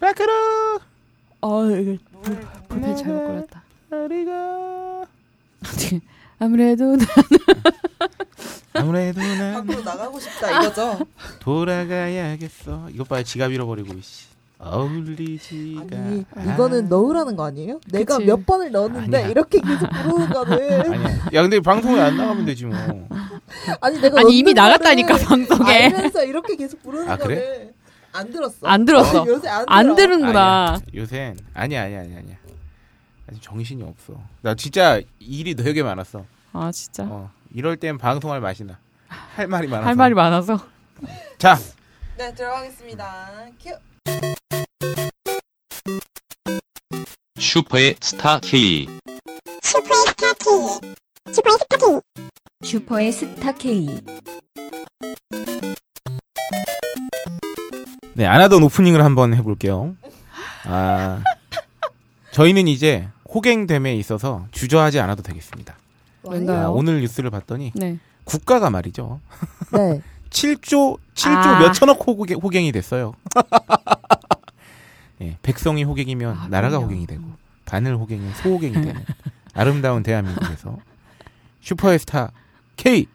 밖으로 어, 이거 불, 불펜 잘못 걸렸다. 우리가 아무래도 나- 아무래도 난 밖으로 나가고 싶다 이거죠. 돌아가야겠어. 이것 봐 지갑 잃어버리고 씨. 어울리지가 아니. 이거는 넣으라는 거 아니에요? 내가 그치. 몇 번을 넣었는데 아니야. 이렇게 계속 부르는 거는 아니야. 야 근데 방송에 안 나가면 되지 뭐. 아니 내가 아니 이미 나갔다니까 방송에 알면서 이렇게 계속 부르는 아, 그래? 거는 안 들었어. 안 들었어. 어, 요새 안, 안 들어. 아니야. 요새 아니야 아니야 아니야 아니야. 아직 정신이 없어. 나 진짜 일이 되게 많았어. 아 진짜 어. 이럴 땐 방송할 맛이 나. 할 말이 많아서. 할 말이 많아서 자, 네 들어가겠습니다. 큐. 슈퍼의 스타 K. 슈퍼의 스타 K. 네, 안 하던 오프닝을 한번 해볼게요. 아, 저희는 이제 호갱됨에 있어서 주저하지 않아도 되겠습니다. 아, 오늘 뉴스를 봤더니 네 국가가 말이죠. 네. 7조 7조 아. 몇 천억 호갱, 호갱이 됐어요. 예, 백성이 호갱이면 아, 나라가 그럼요. 호갱이 되고 바늘 호갱이 소호갱이 되는 아름다운 대한민국에서 슈퍼스타 K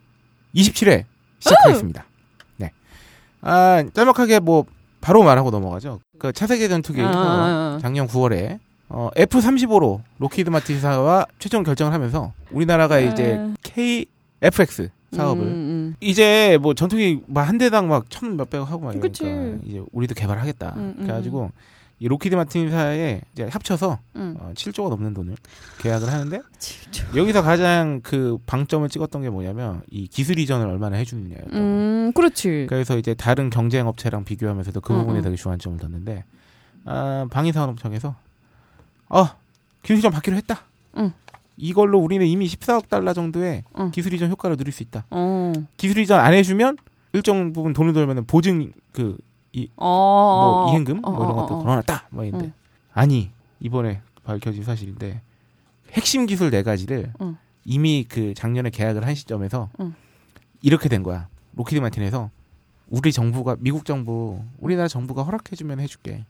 27회 시작하겠습니다. 네. 아, 짤막하게 뭐 바로 말하고 넘어가죠. 그 차세대 전투기 아, 가 아, 아. 작년 9월에 어, F-35로 록히드 마틴 사와 최종 결정을 하면서 우리나라가 이제 아. KFX 사업을 음, 음. 이제 뭐 전투기 막 한 대당 막 천 몇백 하고 막 이러니까 그치. 이제 우리도 개발하겠다. 음, 음, 그래가지고 이 록히드 마틴 사에 이제 합쳐서 음. 어, 7조가 넘는 돈을 계약을 하는데. 여기서 가장 그 방점을 찍었던 게 뭐냐면 이 기술 이전을 얼마나 해주느냐였던 거. 음 그렇지 그래서 이제 다른 경쟁 업체랑 비교하면서도 그 음, 부분에 음. 되게 주안점을 뒀는데 아, 방위산업청에서 어 기술 이전 받기로 했다. 응. 이걸로 우리는 이미 14억 달러 정도의 응. 기술 이전 효과를 누릴 수 있다. 어. 기술 이전 안 해주면 일정 부분 돈을 들면 보증 그 어. 뭐 이행금 어, 뭐 이런 어, 것도 어, 어. 걸어놨다 뭐 이런데 응. 아니 이번에 밝혀진 사실인데 핵심 기술 네 가지를 응. 이미 그 작년에 계약을 한 시점에서 응. 이렇게 된 거야 로키드 마틴에서 우리 정부가 미국 정부 우리나라 정부가 허락해주면 해줄게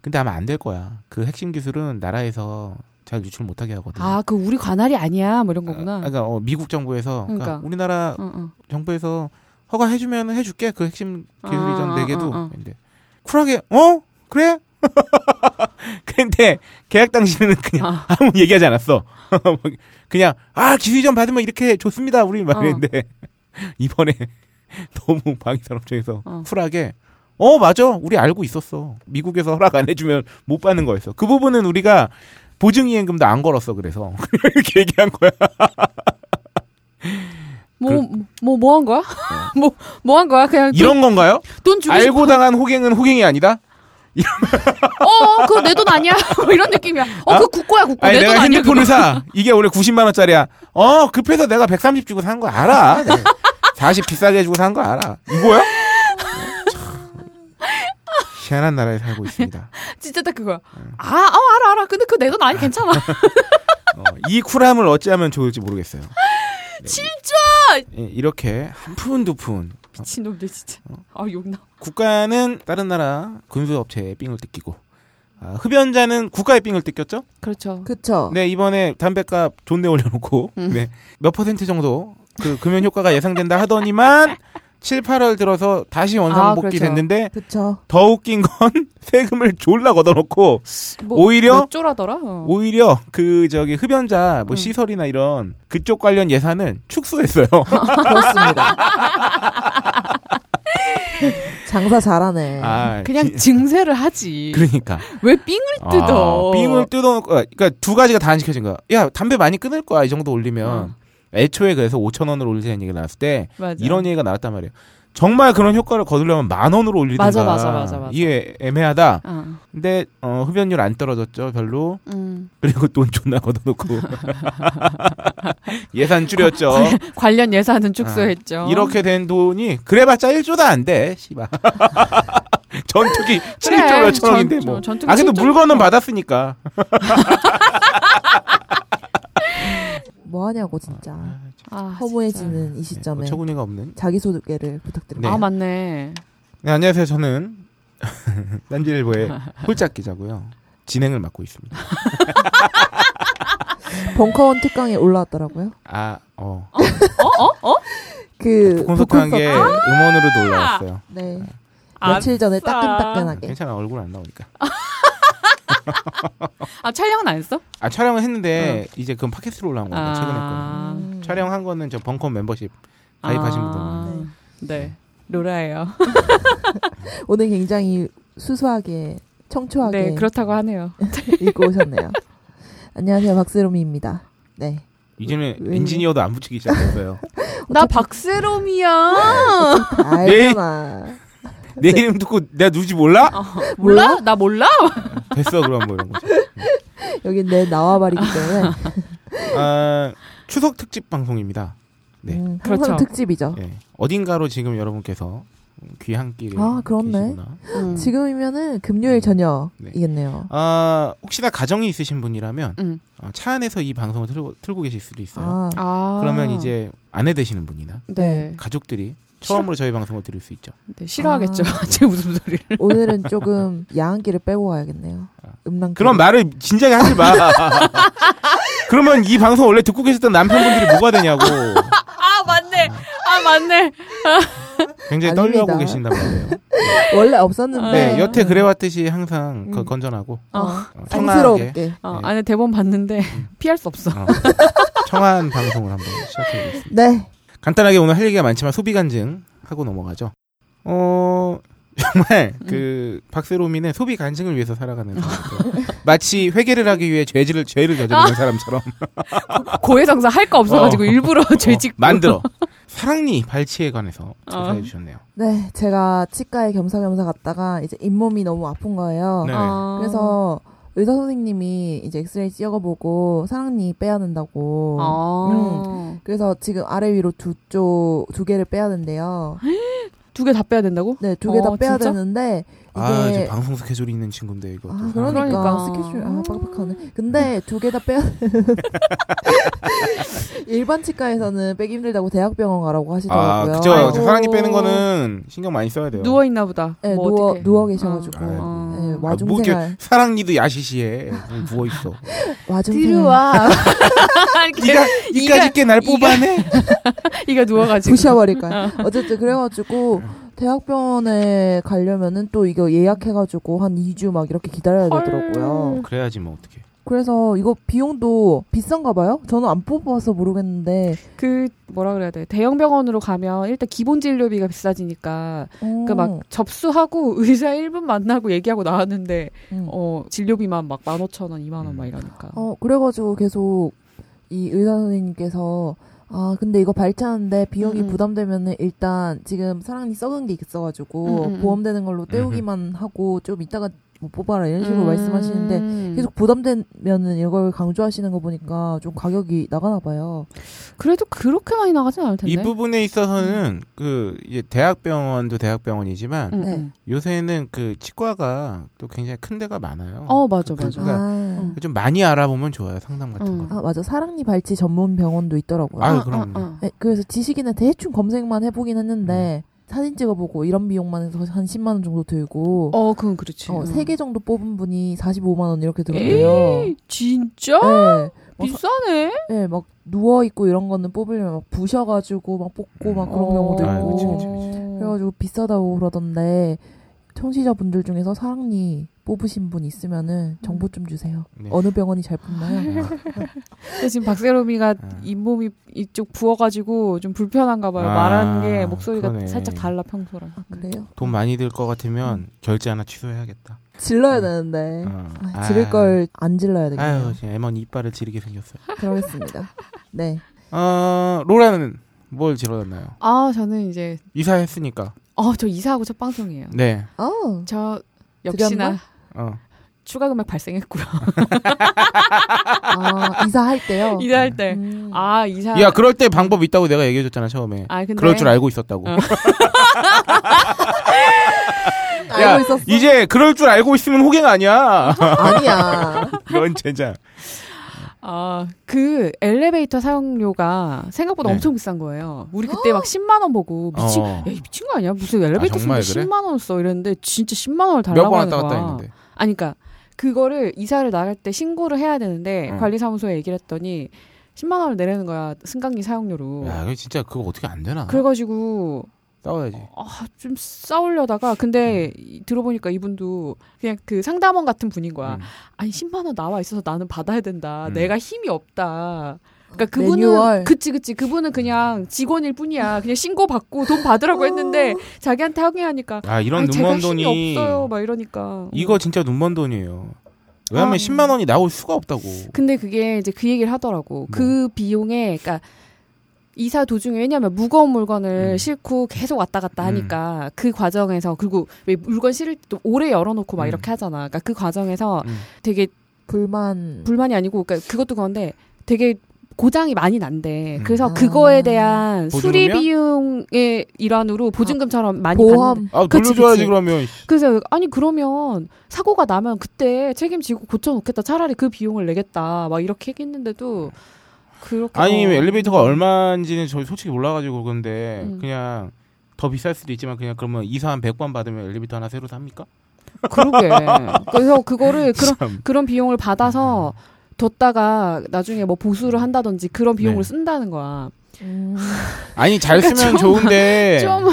근데 아마 안 될 거야 그 핵심 기술은 나라에서 잘 유출 못하게 하거든 아, 그 우리 관할이 아니야, 뭐 이런 아, 거구나. 그러니까 어, 미국 정부에서 그러니까 그러니까. 우리나라 응, 응. 정부에서 허가해주면 해줄게. 그 핵심 기술 아, 이전 아, 네 개도. 아, 아. 근데 쿨하게 어? 그래? 근데 계약 당시에는 그냥 아. 아무 얘기하지 않았어. 그냥 아 기술 이전 받으면 이렇게 좋습니다. 우리 어. 말했는데 이번에 너무 방위산업청에서 어. 쿨하게 어 맞아. 우리 알고 있었어. 미국에서 허락 안 해주면 못 받는 거였어. 그 부분은 우리가 보증이행금도 안 걸었어 그래서. 이렇게 얘기한 거야 뭐, 뭐, 뭐 한 거야? 뭐, 뭐 한 거야? 그냥 돈, 이런 건가요? 돈 주고 알고 당한 호갱은 호갱이 아니다? 싶어. 어, 그거 내 돈 아니야? 뭐 이런 느낌이야. 어, 아? 그거 국고야, 국고. 아니 내 내가. 핸드폰을 그거. 사 이게 원래 90만 원짜리야 어 급해서 내가 130 주고 산 거 알아 네. 40 비싸게 주고 산 거 알아 이거야? 참, 희한한 나라에 살고 있습니다 진짜 딱 그거야. 네. 아, 어, 알아, 알아. 근데 그거 내 돈 아니, 괜찮아. 어, 이 쿨함을 어찌하면 좋을지 모르겠어요 진짜! 예, 이렇게 한 푼 두 푼 미친놈들, 진짜. 어. 아, 욕나. 국가는 다른 나라 군수업체에 삥을 뜯기고 아, 흡연자는 국가의 삥을 뜯겼죠? 그렇죠. 그쵸. 네 이번에 담배값 존내 올려놓고 음. 네, 몇 퍼센트 정도 그 금연 효과가 예상된다 하더니만 7, 8월 들어서 다시 원상복귀 아, 그렇죠. 됐는데 그쵸. 더 웃긴 건 세금을 졸라 걷어놓고 뭐, 오히려- 몇 조라더라? 어. 오히려 그 저기 흡연자 뭐 음. 시설이나 이런 그쪽 관련 예산은 축소했어요. 그렇습니다. 장사 잘하네. 아, 그냥 지- 증세를 하지. 그러니까 왜 삥을 뜯어? 아, 삥을 뜯어놓고 그러니까 두 가지가 다 안 시켜진 거야. 야 담배 많이 끊을 거야 이 정도 올리면 어. 애초에 그래서 5천 원으로 올리자는 얘기가 나왔을 때 맞아. 이런 얘기가 나왔단 말이에요. 정말 그런 효과를 거두려면 만 원으로 올리든가 맞아, 맞아, 맞아, 맞아. 이게 애매하다. 어. 근데 어, 흡연율 안 떨어졌죠 별로. 음. 그리고 돈 존나 걷어놓고 예산 줄였죠. 관련 예산은 축소했죠. 아, 이렇게 된 돈이 그래봤자 1조도 안 돼. 씨발. 전투기 7조 몇천 원인데 뭐. 전투기 아 근데 7조. 물건은 받았으니까. 뭐 하냐고 진짜. 아, 허무해지는 이 네, 시점에 어처구니가 없는. 자기 소개를 부탁드립니다. 네. 아 맞네. 네, 안녕하세요. 저는 딴지일보의 홀짝 기자고요. 진행을 맡고 있습니다. 벙커원 특강에 올라왔더라고요. 아, 어. 어? 어? 어? 그 콘서트한 게 북콘서트. 음원으로도 올라왔어요. 네. 아싸. 며칠 전에 따끈따끈하게. 괜찮아, 얼굴 안 나오니까. 아 촬영은 안 했어? 아, 촬영을 했는데, 이제 그건 팟캐스트로 올라온 거니까, 최근에 거. 아. 음. 촬영한 거는 저 벙커 멤버십 가입하신 아. 분들만. 네. 로라예요. 오늘 굉장히 수수하게 청초하게 네, 그렇다고 하네요. 읽고 오셨네요. 안녕하세요, 박세롬이입니다. 네. 이제는 왜- 엔지니어도 안 붙이기 시작했어요. 나 박세롬이야. 알잖아. 내 이름 듣고 내가 누구지 몰라? 몰라? 나 몰라? 됐어, 그럼 뭐 이런 거죠. 여긴 내 나와바리기 때문에 아, 추석 특집 방송입니다. 네. 음, 항상 그렇죠. 특집이죠. 예. 어딘가로 지금 여러분께서 귀한 끼를 아, 그렇네. 계시구나. 음. 지금이면은 금요일 저녁이겠네요. 아, 혹시나 가정이 있으신 분이라면 음. 어, 차 안에서 이 방송을 틀고, 틀고 계실 수도 있어요. 아, 아. 그러면 이제 아내 되시는 분이나 네. 가족들이 처음으로 저희 방송을 들을 수 있죠. 네, 싫어하겠죠. 아. 제 무슨 소리를. 오늘은 조금 야한 길을 빼고 가야겠네요. 음란. 그런 말을 진작에 하지 마. 그러면 이 방송 원래 듣고 계셨던 남편분들이 뭐가 되냐고. 아 맞네. 아 맞네. 굉장히 아닙니다. 떨려하고 계신단 말이에요. 원래 없었는데 네, 여태 그래왔듯이 항상 거- 음. 건전하고 어. 어, 쌍스럽게. 어, 네. 안에 대본 봤는데 피할 수 없어. 어, 청아한 방송을 한번 시작해보겠습니다. 네. 간단하게 오늘 할 얘기가 많지만 소비 간증 하고 넘어가죠. 어 정말 그 박세롬이는 소비 간증을 위해서 살아가는 사람이고 마치 회개를 하기 위해 죄를 죄를 저지르는 사람처럼 고해성사 할 거 없어가지고 어. 일부러 죄 짓고 만들어 사랑니 발치에 관해서 어. 조사해 주셨네요. 네, 제가 치과에 겸사겸사 갔다가 이제 잇몸이 너무 아픈 거예요. 네. 아. 그래서 의사 선생님이 이제 엑스레이 찍어보고 사랑니 빼야 된다고. 아. 그래서 지금 아래 위로 두 쪽 두 개를 빼야 된대요. 두 개 다 빼야 된다고? 네, 두 개다 어, 빼야 진짜? 되는데 아 이게 이제 방송 스케줄이 있는 친구인데 이거. 아, 그러니까, 그러니까. 스케줄 아 빡빡하네. 근데 두 개 다 빼야 일반 치과에서는 빼기 힘들다고 대학병원 가라고 아 하시더라고요. 그죠. 아이고. 저 사랑니 빼는 거는 신경 많이 써야 돼요. 누워 있나 보다. 네, 뭐 누워 어떡해. 누워 계셔가지고 아, 어. 네, 아, 와중 뭐 이렇게 생활 사랑니도 야시시해 누워 있어. 와중 생활 들어와. 네가 이까짓 게날 이가- 뽑아내. 이가 누워가지고. 부셔버릴까요? 어쨌든 그래가지고 대학병원에 가려면은 또 이거 예약해가지고 한 2주 막 이렇게 기다려야 되더라고요. 그래야지 뭐 어떻게. 그래서 이거 비용도 비싼가 봐요? 저는 안 뽑아서 모르겠는데. 그 뭐라 그래야 돼 대형 병원으로 가면 일단 기본 진료비가 비싸지니까 어, 그막 접수하고 의사 1분 만나고 얘기하고 나왔는데 음. 어 진료비만 막 15,000원 2만 원 막 이러니까 어, 그래가지고 계속 이 의사 선생님께서 아, 근데 이거 발차는데 비용이 음, 음. 부담되면은 일단 지금 사랑니 썩은 게 있어가지고 음, 음, 음. 보험되는 걸로 때우기만 하고 좀 이따가 뭐 뽑아라 이런 식으로 음. 말씀하시는데 계속 부담되면은 이걸 강조하시는 거 보니까 좀 가격이 나가나 봐요. 그래도 그렇게 많이 나가진 않을 텐데 이 부분에 있어서는 그 이제 대학병원도 대학병원이지만 음, 네. 음. 요새는 그 치과가 또 굉장히 큰 데가 많아요. 어 맞아 그- 맞아 그러니까 아, 좀 많이 알아보면 좋아요 상담 같은 음. 거. 아, 맞아. 사랑니 발치 전문 병원도 있더라고요. 아유, 그럼요. 네, 그래서 지식인은 대충 검색만 해보긴 했는데 사진 찍어보고 이런 비용만 해서 한 10만 원 정도 들고 어 그건 그렇지 어, 음. 3개 정도 뽑은 분이 45만 원 이렇게 들었대요. 에이, 진짜 네. 막, 비싸네 네, 막 누워 있고 이런 거는 뽑으려면 막 부셔가지고 막 뽑고 막 그런 어. 경우도 아, 있고. 그치, 그치, 그치. 그래가지고 비싸다고 그러던데 청취자 분들 중에서 사랑니 뽑으신 분 있으면은 정보 좀 주세요. 네. 어느 병원이 잘 뽑나요? 근데 지금 박세롬이가 아. 잇몸이 이쪽 부어가지고 좀 불편한가 봐요 아, 말하는 게 목소리가 그러네. 살짝 달라 평소랑 아, 그래요? 돈 많이 들 것 같으면 결제 하나 취소해야겠다. 질러야 되는데. 어. 아, 지를 걸 안 질러야 되겠네요. 아유, 지금 M1 이빨을 지르게 생겼어요. 그러겠습니다. 네. 어, 로라는 뭘 지르었나요? 아 저는 이제 이사했으니까. 어저 이사하고 첫 방송이에요 네. 어. 저 역시나 드렸나? 어. 추가 금액 발생했고요 아, 이사할 때요? 이사할 때 음. 아 이사 야, 그럴 때 방법 있다고 내가 얘기해줬잖아, 처음에. 아 근데 그럴 줄 알고 있었다고. 어. 야, 알고 있었어? 이제 그럴 줄 알고 있으면 호갱 아니야. 아니야. 이건 진짜. 아, 그 엘리베이터 사용료가 생각보다 네. 엄청 비싼 거예요. 우리 그때 막 10만 원 보고 미친 어. 야, 이 미친 거 아니야? 무슨 엘리베이터 아, 정말 쓰는데 그래? 10만 원 써. 이랬는데 진짜 10만 원을 몇 달라고 번 하는 왔다 거야. 갔다 했는데. 아니 그러니까 그거를 이사를 나갈 때 신고를 해야 되는데 응. 관리사무소에 얘기를 했더니 10만 원을 내라는 거야. 승강기 사용료로. 야, 이거 진짜 그거 어떻게 안 되나? 그래가지고 싸워야지. 아, 좀 싸우려다가 근데 이- 들어보니까 이분도 그냥 그 상담원 같은 분인 거야. 음. 아니 10만 원 나와 있어서 나는 받아야 된다. 음. 내가 힘이 없다. 그러니까 그분은 매뉴얼. 그치 그치 그분은 그냥 직원일 뿐이야. 그냥 신고 받고 돈 받으라고 했는데 자기한테 항의하니까 아, 이런 눈먼 돈이 없어요. 막 이러니까. 이거 진짜 눈먼 돈이에요. 왜냐면 아. 10만 원이 나올 수가 없다고. 근데 그게 이제 그 얘기를 하더라고. 뭐? 그 비용에 그러니까 이사 도중에 왜냐면 무거운 물건을 음. 싣고 계속 왔다 갔다 하니까 그 과정에서 그리고 왜 물건 실을 때도 오래 열어놓고 막 음. 이렇게 하잖아. 그러니까 그 과정에서 음. 되게 불만. 불만이 아니고 그러니까 그것도 그런데 되게 고장이 많이 난대. 음. 그래서 아. 그거에 대한 수리? 비용의 일환으로 보증금처럼 많이 받는. 보험. 아, 그치, 돌려줘야지 그치. 그러면. 그래서 아니 그러면 사고가 나면 그때 책임지고 고쳐놓겠다. 차라리 그 비용을 내겠다. 막 이렇게 얘기했는데도 그렇게 아니 뭐- 엘리베이터가 얼마인지는 저 솔직히 몰라가지고 그런데 음. 그냥 더 비쌀 수도 있지만 그냥 그러면 이사 한 100번 받으면 엘리베이터 하나 새로 삽니까? 그러게. 그래서 그거를 그런 참. 그런 비용을 받아서 뒀다가 나중에 뭐 보수를 한다든지 그런 비용을 네. 쓴다는 거야. 음. 아니 잘 그러니까 쓰면 좀- 좋은데 좀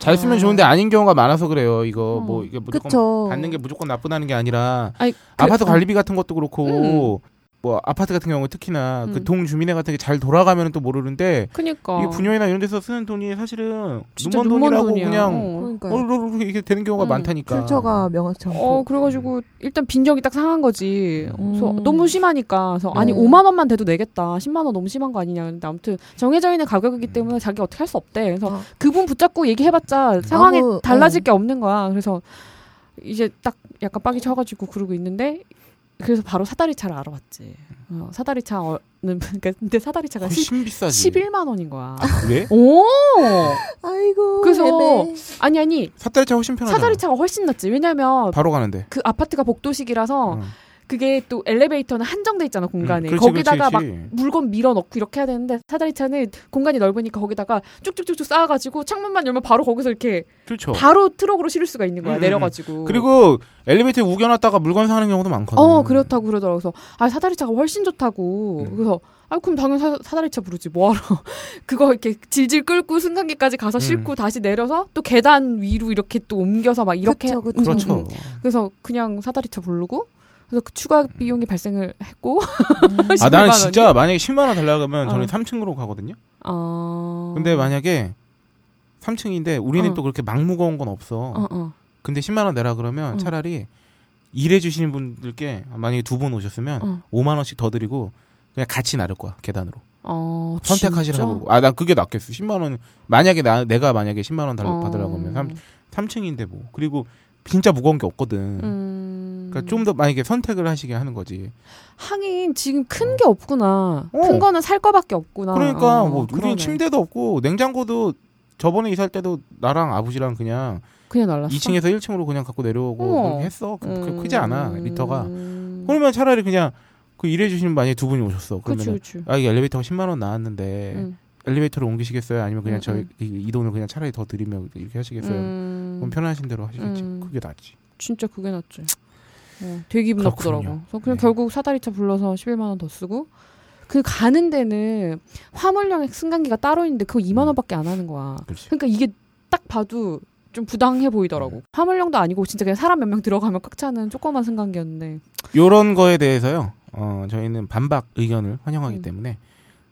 잘 쓰면 아. 좋은데 아닌 경우가 많아서 그래요. 이거 어. 뭐 이게 무조건 그쵸. 받는 게 무조건 나쁘다는 게 아니라 아니, 그- 아파트 관리비 같은 것도 그렇고 음. 뭐 아파트 같은 경우 특히나 그 음. 동 주민회 같은 게 잘 돌아가면 또 모르는데 그니까 이게 분녀이나 이런 데서 쓰는 돈이 사실은 눈먼 돈이라고 돈이야. 그냥 어. 어, 이렇게 되는 경우가 음. 많다니까. 출처가 명확치 않고. 어 그래가지고 일단 빈정이 딱 상한 거지. 그래서 음. 너무 심하니까. 그래서 아니 네. 5만 원만 돼도 내겠다. 10만 원 너무 심한 거 아니냐. 근데 아무튼 정해져 있는 가격이기 때문에 자기 어떻게 할 수 없대. 그래서 아. 그분 붙잡고 얘기해봤자 상황이 아무- 달라질 어. 게 없는 거야. 그래서 이제 딱 약간 빡이 쳐가지고 그러고 있는데 그래서 바로 사다리 차를 알아봤지. 어, 사다리 차는 그러니까 근데 사다리 차가 시, 훨씬 비싸지. 11만 원인 거야. 그래? 오 아이고. 그래서 애매. 아니 아니 사다리차 훨씬 편하잖아. 사다리 차가 훨씬 낫지. 왜냐면 바로 가는데. 그 아파트가 복도식이라서 응. 그게 또 엘리베이터는 한정돼 있잖아 공간에 음, 그렇지, 거기다가 그렇지, 막 그렇지. 물건 밀어 넣고 이렇게 해야 되는데 사다리차는 공간이 넓으니까 거기다가 쭉쭉쭉쭉 쌓아가지고 창문만 열면 바로 거기서 이렇게 그렇죠. 바로 트럭으로 실을 수가 있는 거야 음, 음, 내려가지고 그리고 엘리베이터에 우겨놨다가 물건 사는 경우도 많거든. 어 그렇다고 그러더라고 그래서 아 사다리차가 훨씬 좋다고 음. 그래서 아 그럼 당연히 사, 사다리차 부르지 뭐하러 그거 이렇게 질질 끌고 승강기까지 가서 음. 싣고 다시 내려서 또 계단 위로 이렇게 또 옮겨서 막 이렇게 그쵸, 그쵸. 음, 그렇죠. 음. 그래서 그냥 사다리차 부르고 그래서 그 추가 비용이 발생을 했고 아 11만 나는 원이? 진짜 만약에 10만 원 달라고 하면 저는 어. 3층으로 가거든요. 어... 근데 만약에 3층인데 우리는 어. 또 그렇게 막 무거운 건 없어. 어, 어. 근데 10만 원 내라 그러면 어. 차라리 일해 주시는 분들께 만약에 두 분 오셨으면 어. 5만 원씩 더 드리고 그냥 같이 나를 거야 계단으로 어, 선택하시라고. 아 나 그게 낫겠어. 10만 원 만약에 나 내가 만약에 10만 원 달, 어. 받으라고 하면 3, 3층인데 뭐 그리고 진짜 무거운 게 없거든. 음... 그러니까 좀 더 만약에 선택을 하시게 하는 거지. 하긴 지금 큰 게 없구나. 어. 큰 거는 살 거밖에 없구나. 그러니까 어, 뭐 우리는 그러네. 침대도 없고 냉장고도 저번에 이사할 때도 나랑 아버지랑 그냥 그냥 날랐어. 2층에서 1층으로 그냥 갖고 내려오고 어. 그렇게 했어. 음... 크지 않아 리터가. 음... 그러면 차라리 그냥 그 일해 주시는 만약에 두 분이 오셨어. 그러면. 아 이게 엘리베이터가 10만 원 나왔는데 음. 엘리베이터로 옮기시겠어요? 아니면 그냥 음, 저희 음. 이, 이 돈을 그냥 차라리 더 드리면 이렇게 하시겠어요? 음... 그럼 편하신 대로 하시겠지. 음. 그게 낫지. 진짜 그게 낫지. 어, 되게 기분 그렇군요. 나쁘더라고. 그래서 그냥 네. 결국 사다리차 불러서 11만 원 더 쓰고 그 가는 데는 화물용 승강기가 따로 있는데 그거 2만 음. 원밖에 안 하는 거야. 그렇지. 그러니까 이게 딱 봐도 좀 부당해 보이더라고. 네. 화물용도 아니고 진짜 그냥 사람 몇 명 들어가면 꽉 차는 조그만 승강기였는데. 요런 거에 대해서요. 어, 저희는 반박 의견을 환영하기 음. 때문에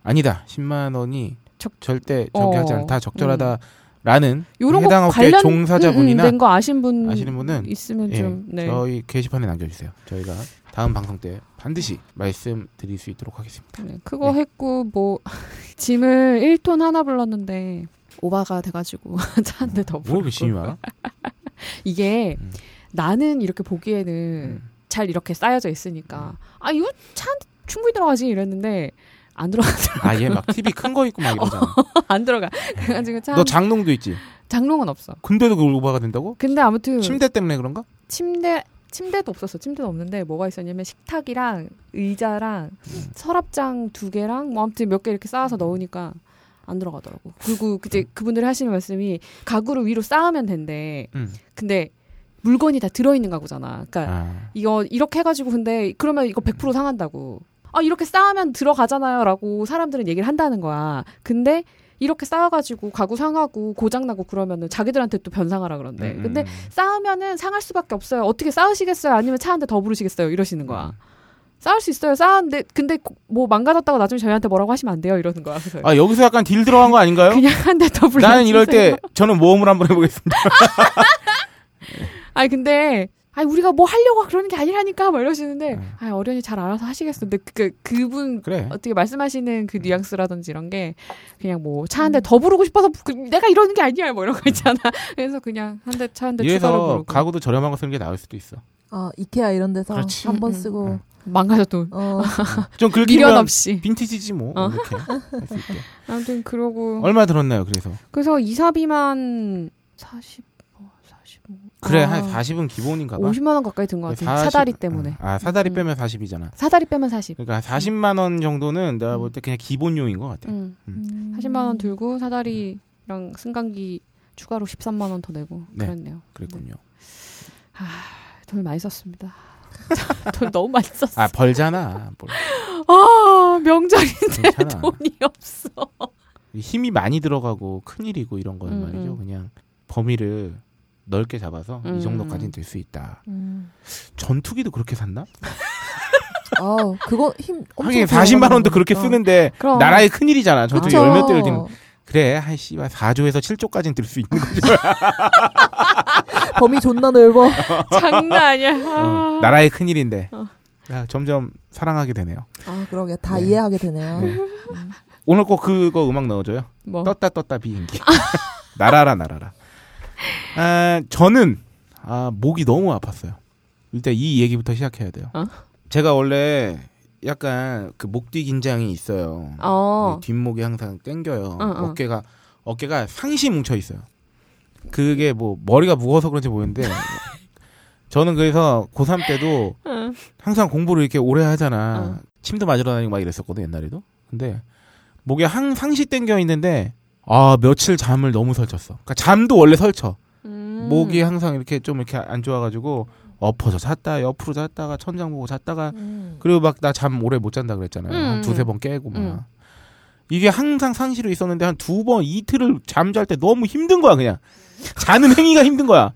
아니다. 10만 원이 적- 절대 어. 저기 하지 않다. 적절하다 라는 요런 해당 거 업계 관련 종사자분이나 음, 된거 아신 분 아시는 분은 있으면 예, 좀 네. 저희 게시판에 남겨주세요. 저희가 다음 방송 때 반드시 말씀드릴 수 있도록 하겠습니다. 네, 그거 네. 했고 뭐 짐을 1톤 하나 불렀는데 오바가 돼가지고 차한대 더뭐 심이 많아? 이게 음. 나는 이렇게 보기에는 음. 잘 이렇게 쌓여져 있으니까 아 이거 차 충분히 들어가지 이랬는데 안 들어가더라고 아, 얘 막 TV 큰 거 있고 막 이러잖아. 안 들어가 그래가지고 차너 장롱도 있지? 장롱은 없어 근데도 그 오바가 된다고? 근데 아무튼 침대 때문에 그런가? 침대 침대도 없었어. 침대도 없는데 뭐가 있었냐면 식탁이랑 의자랑 음. 서랍장 두 개랑 뭐 아무튼 몇 개 이렇게 쌓아서 넣으니까 안 들어가더라고. 그리고 이제 그분들이 하시는 말씀이 가구를 위로 쌓으면 된대. 음. 근데 물건이 다 들어있는 가구잖아. 그러니까 아. 이거 이렇게 해가지고 근데 그러면 이거 100% 상한다고. 아 이렇게 쌓으면 들어가잖아요 라고 사람들은 얘기를 한다는 거야. 근데 이렇게 쌓아가지고 가구 상하고 고장 나고 그러면은 자기들한테 또 변상하라 그런대. 음, 근데 음. 쌓으면은 상할 수밖에 없어요. 어떻게 쌓으시겠어요? 아니면 차 한 대 더 부르시겠어요? 이러시는 거야. 음. 쌓을 수 있어요. 쌓았는데 근데 고- 뭐 망가졌다고 나중에 저희한테 뭐라고 하시면 안 돼요. 이러는 거야. 그래서 아 여기서 약간 딜 들어간 거 아닌가요? 그냥 한 대 더 불러. 나는 이럴 때 저는 모험을 한번 해보겠습니다. 아니 근데 아니 우리가 뭐 하려고 그러는 게 아니라니까 막 이러시는데 네. 아 어련히 잘 알아서 하시겠어. 근데 그 그분 그래. 어떻게 말씀하시는 그 뉘앙스라든지 이런 게 그냥 뭐 차 한 대더 부르고 싶어서 그- 내가 이러는 게 아니야 뭐 이런 거 있잖아. 그래서 그냥 한 대 차 한 대 추가로 부르고 가구도 저렴한 거 쓰는 게 나을 수도 있어. 아 이케아 이런 데서. 한번 음, 음. 쓰고 망가져도 어 좀 미련 긁히면 없이. 빈티지지 뭐 어. 이렇게 할 수 있게. 아무튼 그러고 얼마 들었나요? 그래서 그래서 이사비만 40, 뭐 45. 그래 아, 한 40은 기본인가 봐. 50만 원 가까이 든 것 같아. 40 사다리 때문에. 아 사다리 음. 빼면 40이잖아. 사다리 빼면 40. 그러니까 40만 원 정도는 내가 음. 볼때 그냥 기본용인 것 같아. 음. 음. 40만 원 들고 사다리랑 승강기 추가로 13만 원 더 내고 네. 그랬네요. 그랬군요. 아, 돈을 많이 썼습니다. 돈 너무 많이 썼어. 아 벌잖아. 뭘. 아, 명절인데 괜찮아. 돈이 없어. 힘이 많이 들어가고 큰 일이고 이런 거는 음, 말이죠. 음. 그냥 범위를 넓게 잡아서 음. 이 정도까지는 될 수 있다. 음. 전투기도 그렇게 샀나? 아 그거 힘 하긴 들어가는 40만 원도 거니까. 그렇게 쓰는데 그럼 나라의 큰 일이잖아. 전투기. 열몇 대를 든 그래, 한 씨발 4조에서 7조까지는 들 수 있는 거지. 범위 존나 넓어. 장난 아니야. 어, 아, 나라의 큰 일인데. 어. 야, 점점 사랑하게 되네요. 아 그러게 다 네. 이해하게 되네요. 네. 오늘 꼭 그거 음악 넣어줘요. 뭐 떴다 떴다 비행기. 날아라 날아라. 아, 저는 아, 목이 너무 아팠어요. 일단 이 얘기부터 시작해야 돼요. 어? 제가 원래 약간 그 목뒤 긴장이 있어요. 어. 이 뒷목이 항상 땡겨요. 어, 어. 어 깨가 어깨가 상시 뭉쳐 있어요. 그게 뭐 머리가 무거워서 그런지 모르겠는데 저는 그래서 고3 때도 어. 항상 공부를 이렇게 오래 하잖아. 어. 침도 맞으러 다니고 막 이랬었거든 옛날에도. 근데 목에 항 상시 땡겨 있는데 아 며칠 잠을 너무 설쳤어. 그러니까 잠도 원래 설쳐. 음. 목이 항상 이렇게 좀 이렇게 안 좋아가지고 엎어서 잤다 옆으로 잤다가 천장 보고 잤다가 음. 그리고 막 나 잠 오래 못 잔다 그랬잖아요. 한 음. 두세 번 깨고 막. 음. 이게 항상 상시로 있었는데 한 두 번 이틀을 잠잘 때 너무 힘든 거야 그냥. 자는 행위가 힘든 거야.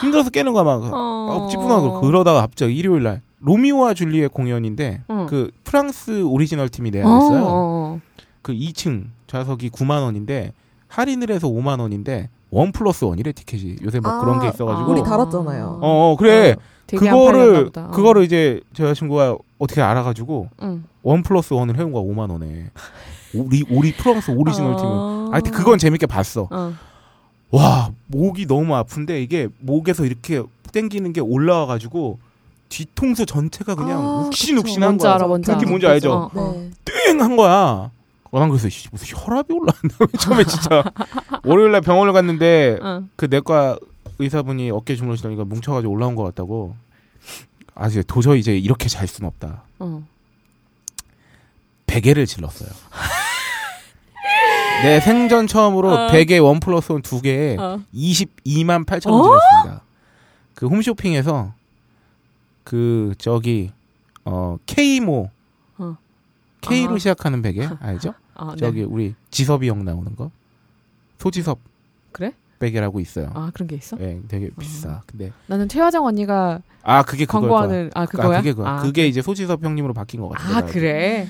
힘들어서 깨는 거야 막. 어. 어, 찌뿌둥하고 그러다가 갑자기 일요일 날 로미오와 줄리엣 공연인데 어. 그 프랑스 오리지널 팀이 어, 내한했어요. 어. 그 2층 좌석이 9만 원인데 할인을 해서 5만 원인데 원 플러스 원이래 티켓이 요새 뭐 아, 그런 게 있어가지고 우리 다- 달았잖아요. 어, 어 그래 팔렸나 그거를. 어. 그거를 이제 제 여자친구가 어떻게 알아가지고 응. 원 플러스 원을 해온 거야 5만 원에 우리 우리 프랑스 오리지널 팀은 어. 하여튼 그건 재밌게 봤어 어. 와 목이 너무 아픈데 이게 목에서 이렇게 땡기는 게 올라와가지고 뒤통수 전체가 그냥 아, 욱신욱신한 뭔지 거야 알아, 뭔지 알아. 뭔지 알죠? 어, 어. 네. 땡한 거야. 어, 난 그래서 씨, 무슨 혈압이 올라왔나 처음에 진짜 월요일날 병원을 갔는데 어. 그 내과 의사분이 어깨 주물러시더니까 뭉쳐가지고 올라온 것 같다고. 아 이제 도저히 이제 이렇게 잘 수는 없다. 어. 베개를 질렀어요. 내 생전 처음으로 어. 베개 원 플러스 원 두 개에 어. 22만 8천 원 어? 질렀습니다. 그 홈쇼핑에서 그 저기 어 K모 어. K로 아. 시작하는 베개 알죠? 아, 네. 저기 우리 지섭이 형 나오는 거 소지섭 그래? 베개라고 있어요. 아 그런 게 있어? 예, 되게 비싸. 근데 나는 최화정 언니가 아 그게. 광고하는 아 아, 그거야? 그게 그거야. 아, 그게 이제 소지섭 형님으로 바뀐 것 같아. 아 그래.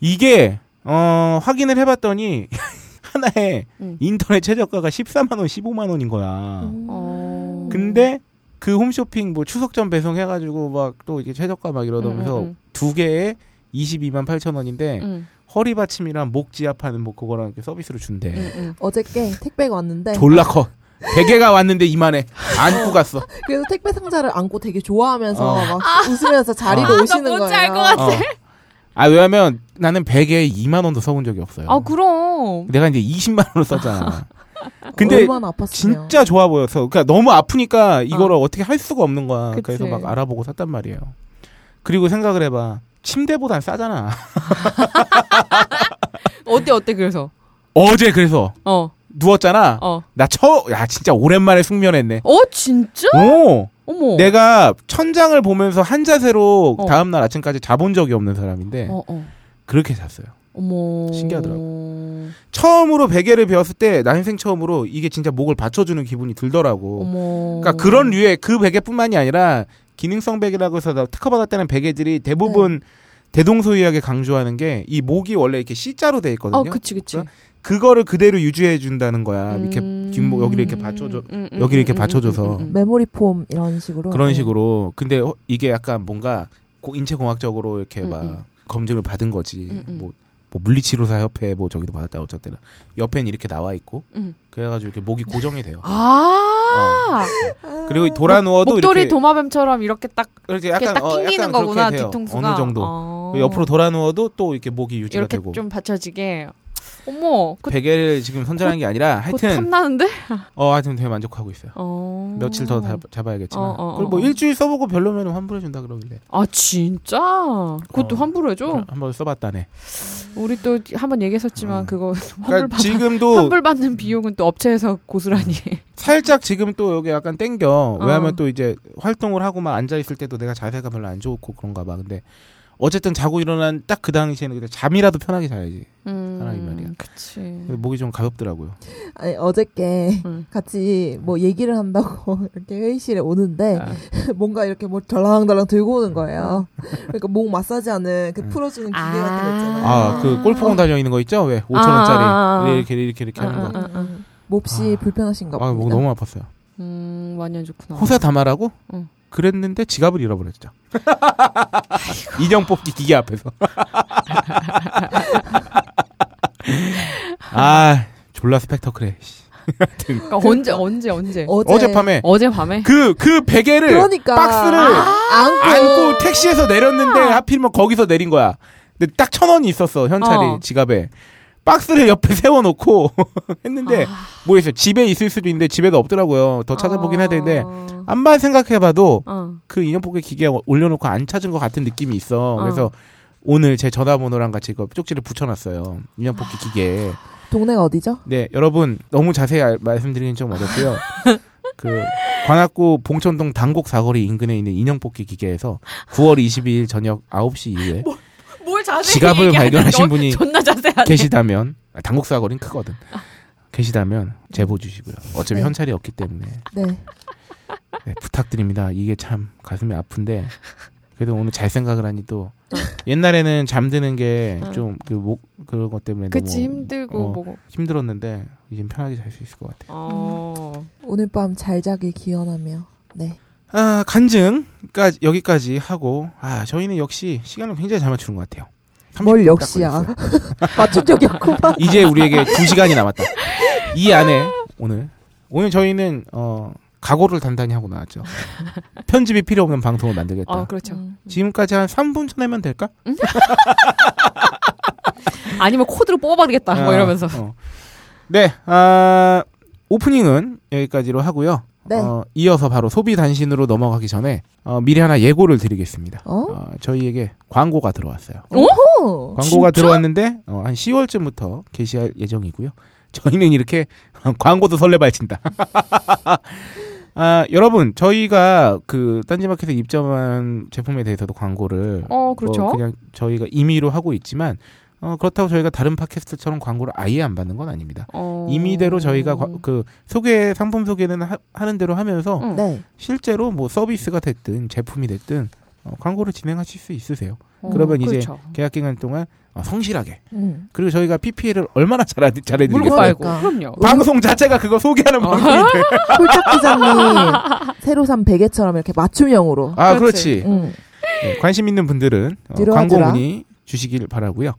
이게 어 확인을 해봤더니 하나에 응. 인터넷 최저가가 14만 원, 15만 원인 거야. 어. 근데 그 홈쇼핑 뭐 추석 전 배송해가지고 막 또 이게 최저가 막 이러면서 응, 응, 두 개에 22만 8천 원인데 응. 허리 받침이랑 목 지압하는 뭐 그거랑 이렇게 서비스로 준대. 응, 응. 어저께 택배가 왔는데 졸라 커. 베개가 왔는데 이만해. 안고 갔어. 그래서 택배 상자를 안고 되게 좋아하면서 어. 막 웃으면서 자리로 어. 오시는 거예요. 알것 같아. 어. 아 왜냐면 나는 베개에 2만 원도 써본 적이 없어요. 아 그럼. 내가 이제 20만 원을 썼잖아. 근데. 진짜 좋아 보여서 그러니까 너무 아프니까 이거를 어. 떻게할 수가 없는 거야. 그치. 그래서 막 알아보고 샀단 말이에요. 그리고 생각을 해봐. 침대보단 싸잖아. 어때 어때 그래서? 어제 그래서 어. 누웠잖아. 어. 나 처, 야 진짜 오랜만에 숙면했네. 어 진짜? 오, 어머. 내가 천장을 보면서 한 자세로 어. 다음 날 아침까지 자본 적이 없는 사람인데 어 어. 그렇게 잤어요. 어머. 신기하더라고. 처음으로 베개를 배웠을 때 나 인생 처음으로 이게 진짜 목을 받쳐주는 기분이 들더라고. 어머. 그러니까 그런 류의 그 베개뿐만이 아니라 기능성 베개라고 해서 나 특허받았다는 베개들이 대부분 네. 대동소이하게 강조하는 게 이 목이 원래 이렇게 C자로 돼 있거든요. 어 그치 그치. 그러니까 그거를 그대로 유지해 준다는 거야. 이렇게 음. 뒷목 여기를 이렇게 받쳐줘 음, 음, 여기를 이렇게 음, 받쳐줘서. 음, 음, 음. 메모리 폼 이런 식으로. 그런 네. 식으로. 근데 어, 이게 약간 뭔가 고- 인체공학적으로 이렇게 음, 막 음. 검증을 받은 거지. 뭐, 뭐 물리치료사 협회 뭐 저기도 받았다 어쨌든 옆에는 이렇게 나와 있고 음. 그래가지고 이렇게 목이 고정이 돼요. 아. 그리고 돌아 누워도 목도리 이렇게 도마뱀처럼 이렇게 딱 이렇게 약간 딱 어, 낑기는 약간 거구나. 뒤통수가. 어느 정도 어. 옆으로 돌아 누워도 또 이렇게 목이 유지가 이렇게 되고 좀 받쳐지게. 어머. 그 베개를 지금 선전한 게 아니라 그 하여튼 탐나는데? 어 하여튼 되게 만족하고 있어요. 어. 며칠 더 잡- 잡아야겠지만 어, 어, 그리고 뭐 어. 일주일 써보고 별로면 환불해 준다 그러길래 아 진짜? 그것도 어. 환불해 줘? 한번 써봤다네. 우리 또 한번 얘기했었지만 어. 그거 환불 그러니까 받 지금도 환불 받는 비용은 또 업체에서 고스란히. 살짝 지금 또 여기 약간 땡겨. 어. 왜냐면 또 이제 활동을 하고 막 앉아 있을 때도 내가 자세가 별로 안 좋고 그런가 봐. 근데 어쨌든 자고 일어난 딱 그 당시에는 그냥 잠이라도 편하게 자야지. 음, 사람이 말이야. 그치. 목이 좀 가볍더라고요. 아니, 어저께 응. 같이 뭐 얘기를 한다고 이렇게 회의실에 오는데 아. 뭔가 이렇게 뭐 덜랑덜랑 들고 오는 거예요. 그러니까 목 마사지하는 그 음. 풀어주는 기계 아. 같은 거 있잖아요. 아, 그 골프공 달려 있는 거 있죠? 왜? 5천 아, 아, 원짜리 아. 이렇게 이렇게 이렇게 하는 아, 거. 아, 아. 몹시 아. 불편하신가 아, 목. 너무 아팠어요. 음, 많이 안 좋구나. 호사 담아라고? 응. 그랬는데 지갑을 잃어버렸죠. 인형 뽑기 기계 앞에서. 아, 졸라 스펙터클해. 씨. 그러니까 언제 언제 언제? 어제, 어젯밤에 어젯밤에? 그, 그 베개를 그러니까 박스를 안고, 안고 택시에서 내렸는데 하필이면 거기서 내린 거야. 근데 딱 천 원이 있었어 현찰이 어. 지갑에. 박스를 옆에 세워놓고 했는데 아. 모르겠어요. 집에 있을 수도 있는데 집에도 없더라고요. 더 찾아보긴 해야 되는데 어. 암만 생각해봐도 어. 그 인형 뽑기 기계에 올려놓고 안 찾은 것 같은 느낌이 있어. 어. 그래서 오늘 제 전화번호랑 같이 그 쪽지를 붙여놨어요. 인형 뽑기 기계에. 동네가 어디죠? 네, 여러분 너무 자세히 알- 말씀드리긴 좀 어렵고요. 그 관악구 봉천동 당곡 사거리 인근에 있는 인형 뽑기 기계에서 9월 22일 저녁 9시 이후에 뭘 자세히 지갑을 발견하신 너 분이 존나 자세하네. 계시다면 아, 당곡 사거리는 크거든. 계시다면 제보 주시고요. 어차피 네. 현찰이 없기 때문에 네. 네, 부탁드립니다. 이게 참 가슴이 아픈데 그래도 오늘 잘 생각을 하니 또 옛날에는 잠드는 게 어. 좀그목 그런 것 때문에 그치 너무 힘들고 어. 뭐고. 힘들었는데 이젠 편하게 잘 수 있을 것 같아요. 어. 오늘 밤 잘 자길 기원하며. 네. 아 간증까지 여기까지 하고 아 저희는 역시 시간을 굉장히 잘 맞추는 것 같아요. 30분 뭘딱 역시야. 맞춘 적이 없구만. 이제 우리에게 두 시간이 남았다. 이 안에 오늘 오늘 저희는 어 각오를 단단히 하고 나왔죠. 편집이 필요 없는 방송을 만들겠다. 어, 그렇죠. 음. 지금까지 한 3분 쳐내면 될까? 아니면 코드로 뽑아버리겠다. 뭐 아, 이러면서. 어. 네, 아, 오프닝은 여기까지로 하고요. 네. 어, 이어서 바로 소비 단신으로 넘어가기 전에 어, 미리 하나 예고를 드리겠습니다. 어? 어, 저희에게 광고가 들어왔어요. 오! 광고가 진짜? 들어왔는데 어, 한 10월쯤부터 게시할 예정이고요. 저희는 이렇게 광고도 설레발친다. 아, 여러분, 저희가 그 딴지마켓에 입점한 제품에 대해서도 광고를 어, 그렇죠. 뭐 그냥 저희가 임의로 하고 있지만 어, 그렇다고 저희가 다른 팟캐스트처럼 광고를 아예 안 받는 건 아닙니다. 어. 임의대로 저희가 과- 그 소개 상품 소개는 하, 는 대로 하면서 응. 네. 실제로 뭐 서비스가 됐든 제품이 됐든 어, 광고를 진행하실 수 있으세요. 어, 그러면 이제 그렇죠. 계약 기간 동안 어, 성실하게 음. 그리고 저희가 PPL을 얼마나 잘 물고 잘해드리겠어요. 그러니까. 그럼요. 방송 자체가 그거 소개하는 어. 방송인데. 홀짝 기자님 새로 산 베개처럼 이렇게 맞춤형으로. 아 그렇지. 그렇지. 음. 네, 관심 있는 분들은 어, 광고. 문의 주시길 바라고요.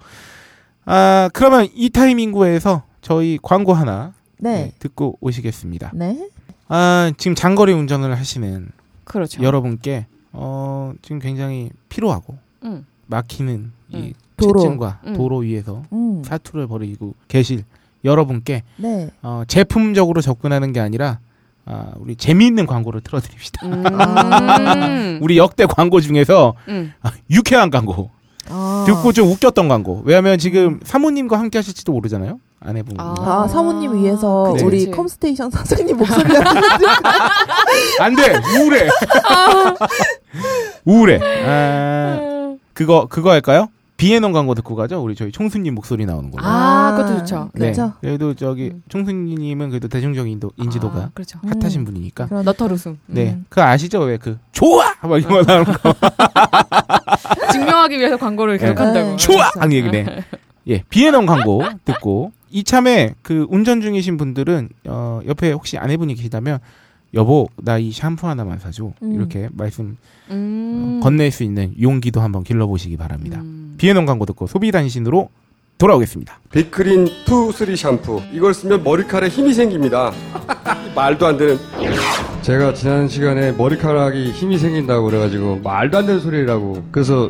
아 그러면 이 타이밍구에서 저희 광고 하나 네, 네. 듣고 오시겠습니다. 네. 아 지금 장거리 운전을 하시는 그렇죠. 여러분께 어 지금 굉장히 피로하고 응. 막히는 이 음. 도로. 채증과 음. 도로 위에서 음. 사투를 벌이고 계실 여러분께 네. 어, 제품적으로 접근하는 게 아니라 아, 우리 재미있는 광고를 틀어드립시다. 음. 우리 역대 광고 중에서 음. 아, 유쾌한 광고 아. 듣고 좀 웃겼던 광고. 왜냐하면 지금 사모님과 함께 하실지도 모르잖아요. 아내분. 아. 아, 사모님 위해서 그치, 우리 그치. 컴스테이션 사장님 목소리가 안 돼! 우울해! 우울해. 아, 그거, 그거 할까요? 비에논 광고 듣고 가죠? 우리 저희 총수님 목소리 나오는 걸로. 아, 그것도 좋죠. 네. 그렇죠. 그래도 저기 음. 총수님은 그래도 대중적인 인지도가 아, 그렇죠. 음. 핫하신 분이니까. 그런 너털 웃음. 네. 음. 그 아시죠? 왜 그, 좋아! 막 이거 나오는 거. 증명하기 위해서 광고를 네. 계속한다고. 네. 좋아! 하는 얘기네. 예. 비에논 광고 듣고, 이참에 그 운전 중이신 분들은, 어, 옆에 혹시 아내분이 계시다면, 여보, 나 이 샴푸 하나만 사줘. 음. 이렇게 말씀 음. 건넬 수 있는 용기도 한번 길러보시기 바랍니다. 음. 비에논 광고 듣고 소비 단신으로 돌아오겠습니다. 빅그린 투 쓰리 샴푸 이걸 쓰면 머리카락에 힘이 생깁니다 말도 안 되는 제가 지난 시간에 머리카락이 힘이 생긴다고 그래가지고 말도 안 되는 소리라고 그래서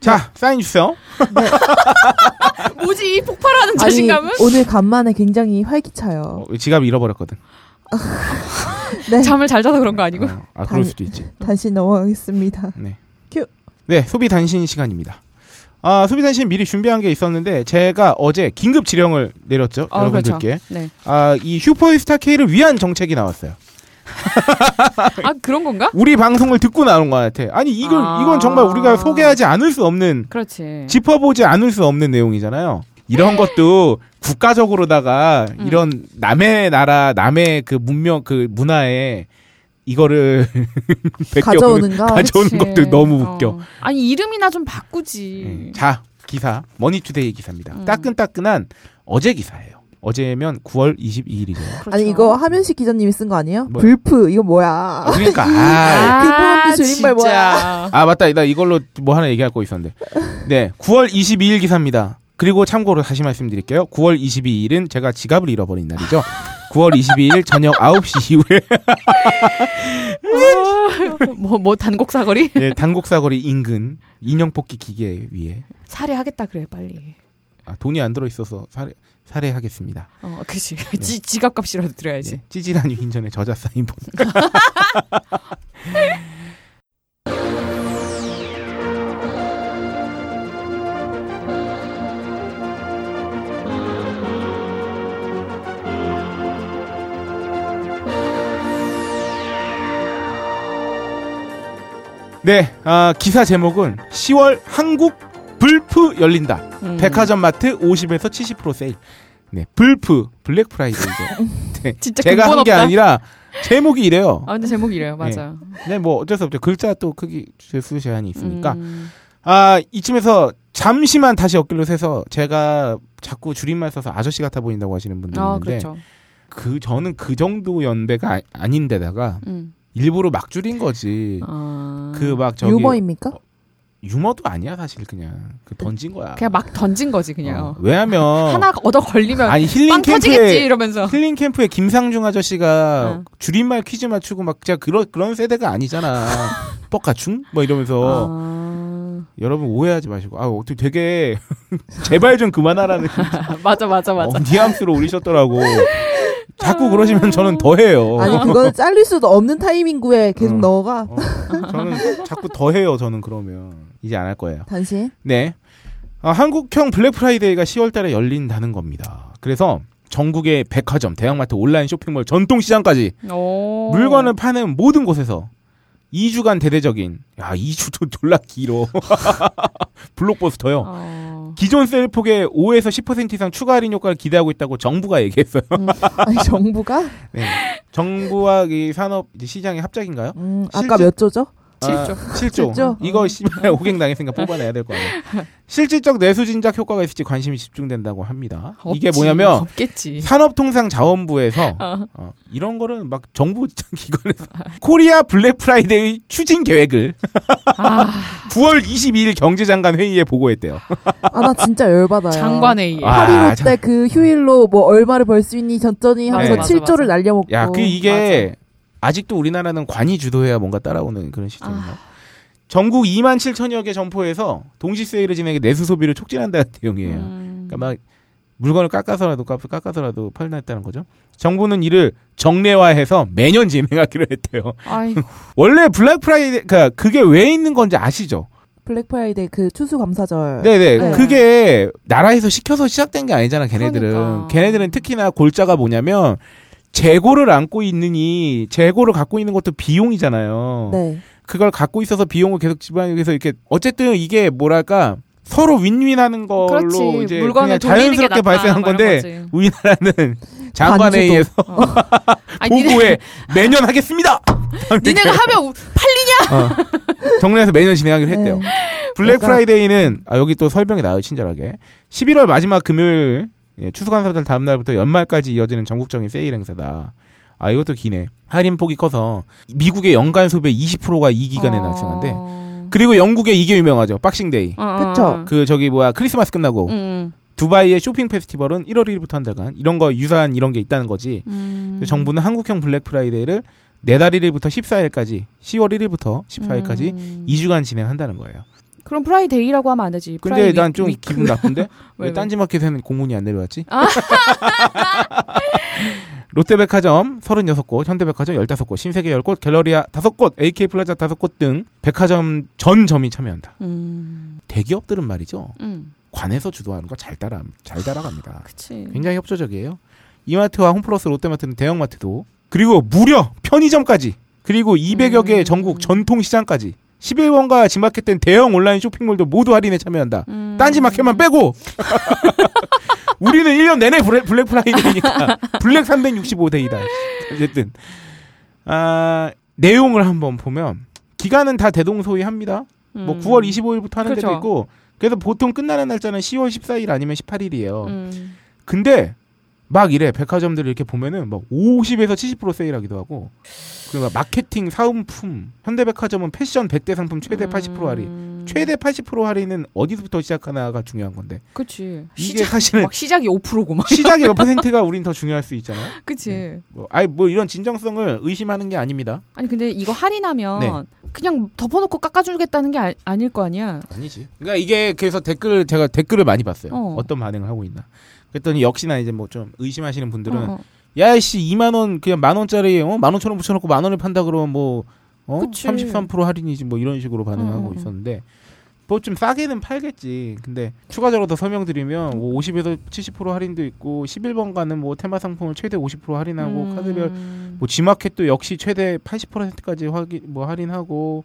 자, 사인 주세요. 뭐지 이 폭발하는 아니, 자신감은? 오늘 간만에 굉장히 활기차요. 어, 지갑 잃어버렸거든. 네. 잠을 잘 자서 그런 거 아니고? 어, 아, 그럴 수도 있지. 다시 넘어가겠습니다. 네. 큐. 네, 소비 단신 시간입니다. 아, 소비 단신 미리 준비한 게 있었는데 제가 어제 긴급 지령을 내렸죠. 어, 여러분들께. 네. 아, 이 슈퍼스타 K를 위한 정책이 나왔어요. 아 그런 건가? 우리 방송을 듣고 나온 것 같아. 아니, 이건 아. 이건 정말 우리가 소개하지 않을 수 없는 그렇지. 짚어보지 않을 수 없는 내용이잖아요. 이런 것도 국가적으로다가 음. 이런 남의 나라, 남의 그 문명, 그 문화에 이거를 가져오는가? 가져오는 그치. 것도 너무 웃겨. 어. 아니 이름이나 좀 바꾸지. 음. 자, 기사. 머니투데이 기사입니다. 음. 따끈따끈한 어제 기사예요. 어제면 9월 22일이죠. 그렇죠. 아니 이거 하면식 기자님이 쓴 거 아니에요? 뭐야? 불프 이거 뭐야? 그러니까, 아, 아, 그 줄임말 뭐야? 아, 맞다. 나 이걸로 뭐 하나 얘기할 거 있었는데. 네. 9월 22일 기사입니다. 그리고 참고로 다시 말씀드릴게요. 9월 22일은 제가 지갑을 잃어버린 날이죠. 9월 22일 저녁 9시 이후에 뭐, 뭐, 단곡 사거리? 예, 단곡 사거리 인근 인형 뽑기 기계 위에 살해하겠다, 그래, 빨리. 아, 돈이 안 들어 있어서 살해, 살해하겠습니다. 어, 그치. 지, 지갑값이라도 드려야지. 네, 찌질한 휘인전의 저자 사인 본. 네, 아, 기사 제목은 10월 한국 불프 열린다. 음. 백화점 마트 50에서 70% 세일. 네, 불프 블랙 프라이데이죠. 네, 진짜 제가 한 게. 아니라 제목이 이래요. 아, 근데 제목이 이래요, 맞아. 네, 뭐 어쩔 수 없죠. 글자 또 크기 수 제한이 있으니까. 음. 아, 이쯤에서 잠시만 다시 어깨로 세서 제가 자꾸 줄임말 써서 아저씨 같아 보인다고 하시는 분들 아, 있는데 그렇죠. 그 저는 그 정도 연배가 아, 닌데다가 음. 일부러 막 줄인 거지. 아. 그막 저기 유머입니까? 유머도 아니야 사실 그냥 그 던진 거야. 그냥 막 던진 거지, 그냥. 어, 왜냐면 하나 얻어 걸리면 아니 힐링 캠프에 이러면서. 힐링 캠프에 김상중 아저씨가 어. 줄임말 퀴즈 맞추고 막 진짜 그런 그런 세대가 아니잖아. 뻑가충 뭐 이러면서 아. 여러분 오해하지 마시고 아 어떻게 되게 제발 좀 그만하라는 맞아, 맞아, 맞아. 어, 뉘앙스로 올리셨더라고. 자꾸 그러시면 저는 더 해요. 아니 그거는 잘릴 수도 없는 타이밍구에 계속 어. 넣어가. 어, 저는 자꾸 더 해요. 저는 그러면 이제 안 할 거예요. 당신 네. 아, 한국형 블랙 프라이데이가 10월 달에 열린다는 겁니다. 그래서 전국의 백화점, 대형마트, 온라인 쇼핑몰, 전통시장까지 오. 물건을 파는 모든 곳에서 2주간 대대적인 야 2주도 졸라 길어 블록버스터요. 어. 기존 세일 폭에 5에서 10% 이상 추가 할인 효과를 기대하고 있다고 정부가 얘기했어요. 아니 정부가 네. 정부와 이 산업 시장의 합작인가요? 음, 아까 실제- 몇 조죠? 칠조. 7조. 칠조? 이거 씨발 호갱 당했으니까 뽑아내야 될 거 아니야. 실질적 내수 진작 효과가 있을지 관심이 집중된다고 합니다. 이게 없지. 뭐냐면 없겠지. 산업통상자원부에서 어. 어, 이런 거를 막 정부 기관에서 코리아 블랙 프라이데이 추진 계획을 아, 9월 22일 경제장관 회의에 보고했대요. 아 나 진짜 열받아요. 장관 회의. 아, 8.15 참. 때그 휴일로 뭐 얼마를 벌 수 있니 전전이 하면서 맞아, 7조를 맞아. 날려먹고. 야, 그 이게 아직도 우리나라는 관이 주도해야 뭔가 따라오는 그런 시스템이에요. 아. 전국 2만 7천여 개 점포에서 동시 세일을 진행해 내수 소비를 촉진한다는 내용이에요. 음. 그러니까 막 물건을 깎아서라도 값을 깎아서라도 팔겠다는 거죠. 정부는 이를 정례화해서 매년 진행하기로 했대요. 아이고. 원래 블랙 프라이데이 그러니까 그게 왜 있는 건지 아시죠? 블랙 프라이데이 그 추수 감사절. 네네. 네. 그게 나라에서 시켜서 시작된 게 아니잖아, 걔네들은. 그러니까. 걔네들은 특히나 골자가 뭐냐면 재고를 안고 있느니 재고를 갖고 있는 것도 비용이잖아요. 네. 그걸 갖고 있어서 비용을 계속 지방에서 이렇게 어쨌든 이게 뭐랄까 서로 윈윈하는 걸로 그렇지. 이제 물건을 자연스럽게 발생한 뭐 건데. 우리나라는 장관에. 의해서 어. 보고에 매년 하겠습니다. 니네가 하면 우- 어. 정례화해서 매년 진행하기로 했대요. 네. 블랙 약간- 프라이데이는 아, 여기 또 설명이 나와요 친절하게 11월 마지막 금요일 예, 추수감사절 다음 날부터 연말까지 이어지는 전국적인 세일 행사다. 아 이것도 기네. 할인 폭이 커서 미국의 연간 소비의 20%가 이 기간에 발생한대. 어. 그리고 영국의 이게 유명하죠. 박싱데이. 어, 어. 어. 그 저기 뭐야 크리스마스 끝나고 음, 두바이의 쇼핑 페스티벌은 1월 1일부터 한 달간 이런 거 유사한 이런 게 있다는 거지. 음. 정부는 한국형 블랙 프라이데이를 내달 1일부터 14일까지 10월 1일부터 14일까지 음. 2주간 진행한다는 거예요. 그럼 프라이데이라고 하면 안 되지. 근데 난 위- 좀. 기분 나쁜데 왜, 왜 왜? 딴지마켓에는 공문이 안 내려왔지? 아. 롯데백화점 36곳, 현대백화점 15곳, 신세계 10곳, 갤러리아 5곳, AK플라자 5곳 등 백화점 전 점이 참여한다. 음, 대기업들은 말이죠. 음, 관에서 주도하는 거 잘 따라 잘 따라갑니다. 그치. 굉장히 협조적이에요. 이마트와 홈플러스 롯데마트는 대형마트도 그리고 무려 편의점까지 그리고 200여 개의 음. 전국 전통 시장까지 11번가 지마켓 등 대형 온라인 쇼핑몰도 모두 할인에 참여한다. 음. 딴지 마켓만 빼고 우리는 1년 내내 블랙, 블랙 프라이데이니까 블랙 365데이다. 어쨌든 아, 내용을 한번 보면 기간은 다 대동소이합니다. 뭐 음. 9월 25일부터 하는 데도 그렇죠. 있고 그래서 보통 끝나는 날짜는 10월 14일 아니면 18일이에요. 음. 근데 막 이래 백화점들 이렇게 보면은 막 50에서 70% 세일하기도 하고 그리고 막 마케팅 사은품 현대백화점은 패션 100대 상품 최대 80% 할인 음. 최대 80% 할인은 어디서부터 시작하나가 중요한 건데 그치. 이게 시작, 사실은 막 시작이 5%고 막. 시작의 몇 퍼센트가 우린 더 중요할 수 있잖아요. 그치. 뭐, 아니 뭐 이런 진정성을 의심하는 게 아닙니다. 아니 근데 이거 할인하면 네. 그냥 덮어놓고 깎아주겠다는 게 아, 닐거 아니야. 아니지. 그러니까 이게 그래서 댓글 제가 댓글을 많이 봤어요. 어. 어. 떤 반응을 하고 있나. 그랬더니 역시나 이제 뭐 좀 의심하시는 분들은 어, 어. 야씨 2만 원 그냥 만 원짜리 어? 만 오천 원 붙여놓고 만 원을 판다 그러면 뭐 어? 그치. 33% 할인이지 뭐 이런 식으로 반응하고 음, 음. 있었는데 뭐 좀 싸게는 팔겠지. 근데 추가적으로 더 설명드리면 뭐 50에서 70% 할인도 있고 11번가는 뭐 테마 상품을 최대 50% 할인하고 음. 카드별 뭐 G마켓도 역시 최대 80%까지 확인 뭐 할인하고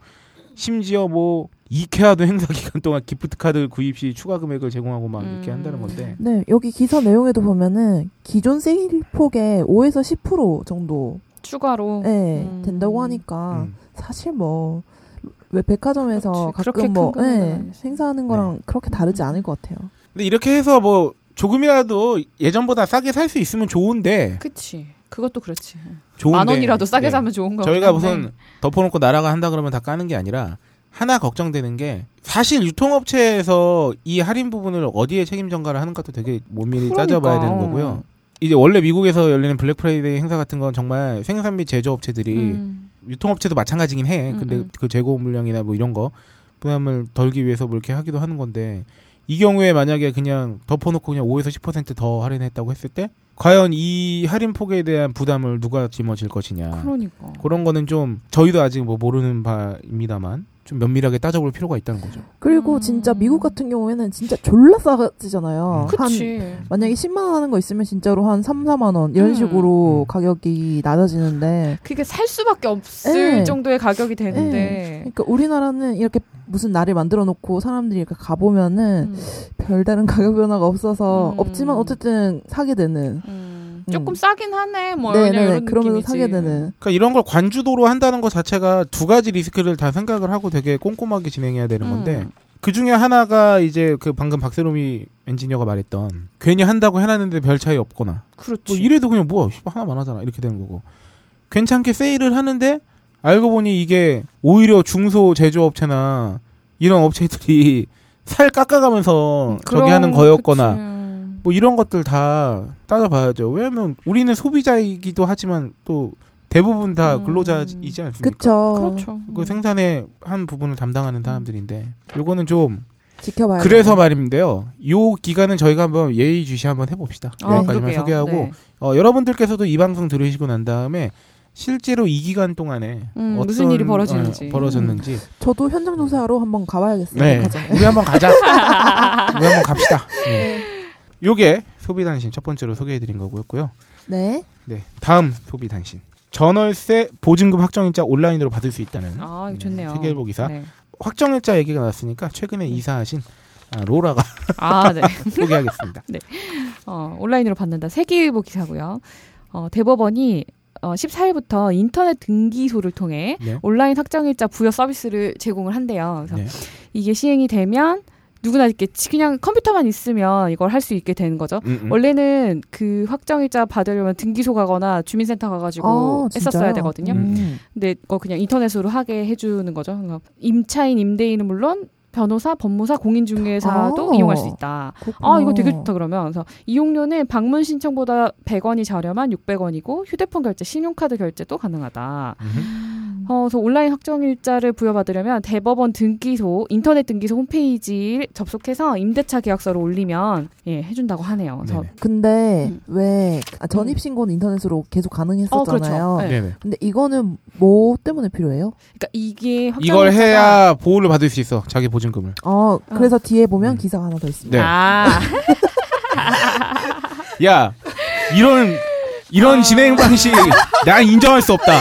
심지어 뭐 이케아도 행사 기간 동안 gift card 구입 시 추가 금액을 제공하고 막 이렇게 음. 한다는 건데 네, 여기 기사 내용에도 보면은 기존 세일 폭의 5에서 10% 정도 추가로. 네, 음. 된다고 하니까 음. 사실 뭐왜 백화점에서 그렇지. 가끔 뭐 네. 행사하는 거랑 그렇게 다르지 않을 것 같아요. 근데 이렇게 해서 뭐 조금이라도 예전보다 싸게 살 수 있으면 좋은데 그치. 그것도 그렇지. 좋은데 만 원이라도 싸게 네. 사면 좋은 거. 저희가 무슨 덮어놓고 나라가 한다 그러면 다 까는 게 아니라 하나 걱정되는 게 사실 유통업체에서 이 할인 부분을 어디에 책임 전가를 하는가도 되게 면밀히 그러니까. 따져봐야 되는 거고요. 이제 원래 미국에서 열리는 블랙 프라이데이 행사 같은 건 정말 생산 및 제조업체들이 음. 유통업체도 마찬가지긴 해. 음, 근데 음. 그 재고 물량이나 뭐 이런 거 부담을 덜기 위해서 뭐 이렇게 하기도 하는 건데 이 경우에 만약에 그냥 덮어놓고 그냥 5에서 10%더 할인했다고 했을 때 과연 이 할인 폭에 대한 부담을 누가 짊어질 것이냐. 그러니까. 그런 거는 좀 저희도 아직 뭐 모르는 바입니다만 좀 면밀하게 따져볼 필요가 있다는 거죠. 그리고 음. 진짜 미국 같은 경우에는 진짜 졸라 싸지잖아요. 한 그치. 만약에 10만 원 하는 거 있으면 진짜로 한 3, 4만 원 이런 음. 식으로 음. 가격이 낮아지는데 그게 살 수밖에 없을 네. 정도의 가격이 되는데. 그러니까 우리나라는 이렇게 무슨 날을 만들어 놓고 사람들이 이렇게 가 보면은 음. 별다른 가격 변화가 없어서 음. 없지만 어쨌든 사게 되는 음. 조금 싸긴 하네. 뭐 네네. 그냥 이런 그러면서 느낌이지. 사게 되는. 그러니까 이런 걸 관주도로 한다는 것 자체가 두 가지 리스크를 다 생각을 하고 되게 꼼꼼하게 진행해야 되는 건데 음. 그 중에 하나가 이제 그 방금 박세롬이 엔지니어가 말했던 괜히 한다고 해놨는데 별 차이 없거나 그렇지. 뭐 이래도 그냥 뭐야 씨발 하나만 하잖아 이렇게 되는 거고 괜찮게 세일을 하는데 알고 보니 이게 오히려 중소 제조업체나 이런 업체들이 살 깎아가면서 저기 그럼, 하는 거였거나 그치. 뭐 이런 것들 다 따져봐야죠. 왜냐면 우리는 소비자이기도 하지만 또 대부분 다 음. 근로자이지 않습니까? 그쵸. 그렇죠. 그 생산의 한 부분을 담당하는 사람들인데 요거는 좀 지켜봐야 그래서 말인데요. 요 기간은 저희가 한번 예의주시 한번 해봅시다. 아, 여기까지만 그러게요. 소개하고 네. 어, 여러분들께서도 이 방송 들으시고 난 다음에 실제로 이 기간 동안에 음, 어떤 무슨 일이 벌어지는지. 어, 벌어졌는지 저도 현장 조사하러 한번 가봐야겠어요. 네. 가자. 우리 한번 가자. 우리 한번 갑시다. 네. 요게 소비 단신 첫 번째로 소개해드린 거고요. 네. 네, 다음 소비 단신. 전월세 보증금 확정일자 온라인으로 받을 수 있다는 아, 이거 좋네요. 세계일보 기사. 네. 확정일자 얘기가 나왔으니까 최근에 이사하신 아, 로라가 아, 네. 소개하겠습니다. 어, 온라인으로 받는다. 세계일보 기사고요. 어, 대법원이 어, 14일부터 인터넷 등기소를 통해 네. 온라인 확정일자 부여 서비스를 제공을 한대요. 그래서 네. 이게 시행이 되면 누구나 이렇게 지- 그냥 컴퓨터만 있으면 이걸 할 수 있게 되는 거죠. 음, 음. 원래는 그 확정일자 받으려면 등기소 가거나 주민센터 가가지고 아, 했었어야? 되거든요. 음. 근데 그거 그냥 인터넷으로 하게 해주는 거죠. 그러니까 임차인, 임대인은 물론 변호사, 법무사, 공인중개사도 아. 이용할 수 있다. 그렇구나. 아, 이거 되게 좋다 그러면. 그래서 이용료는 방문 신청보다 100원이 저렴한 600원이고 휴대폰 결제, 신용카드 결제도 가능하다. 음. 어, 그래서 온라인 확정일자를 부여받으려면 대법원 등기소, 인터넷 등기소 홈페이지 접속해서 임대차 계약서를 올리면 예, 해준다고 하네요. 그래서 네네. 근데 음. 왜 아, 전입 신고는 인터넷으로 계속 가능했었잖아요. 어, 그렇죠. 네. 네네. 근데 이거는 뭐 때문에 필요해요? 그러니까 이게 확정일자가 이걸 해야 보호를 받을 수 있어 자기 보증금을. 어, 그래서 뒤에 보면 음. 기사가 하나 더 있습니다. 네. 아, 야 이런 이런 진행 방식 난 인정할 수 없다.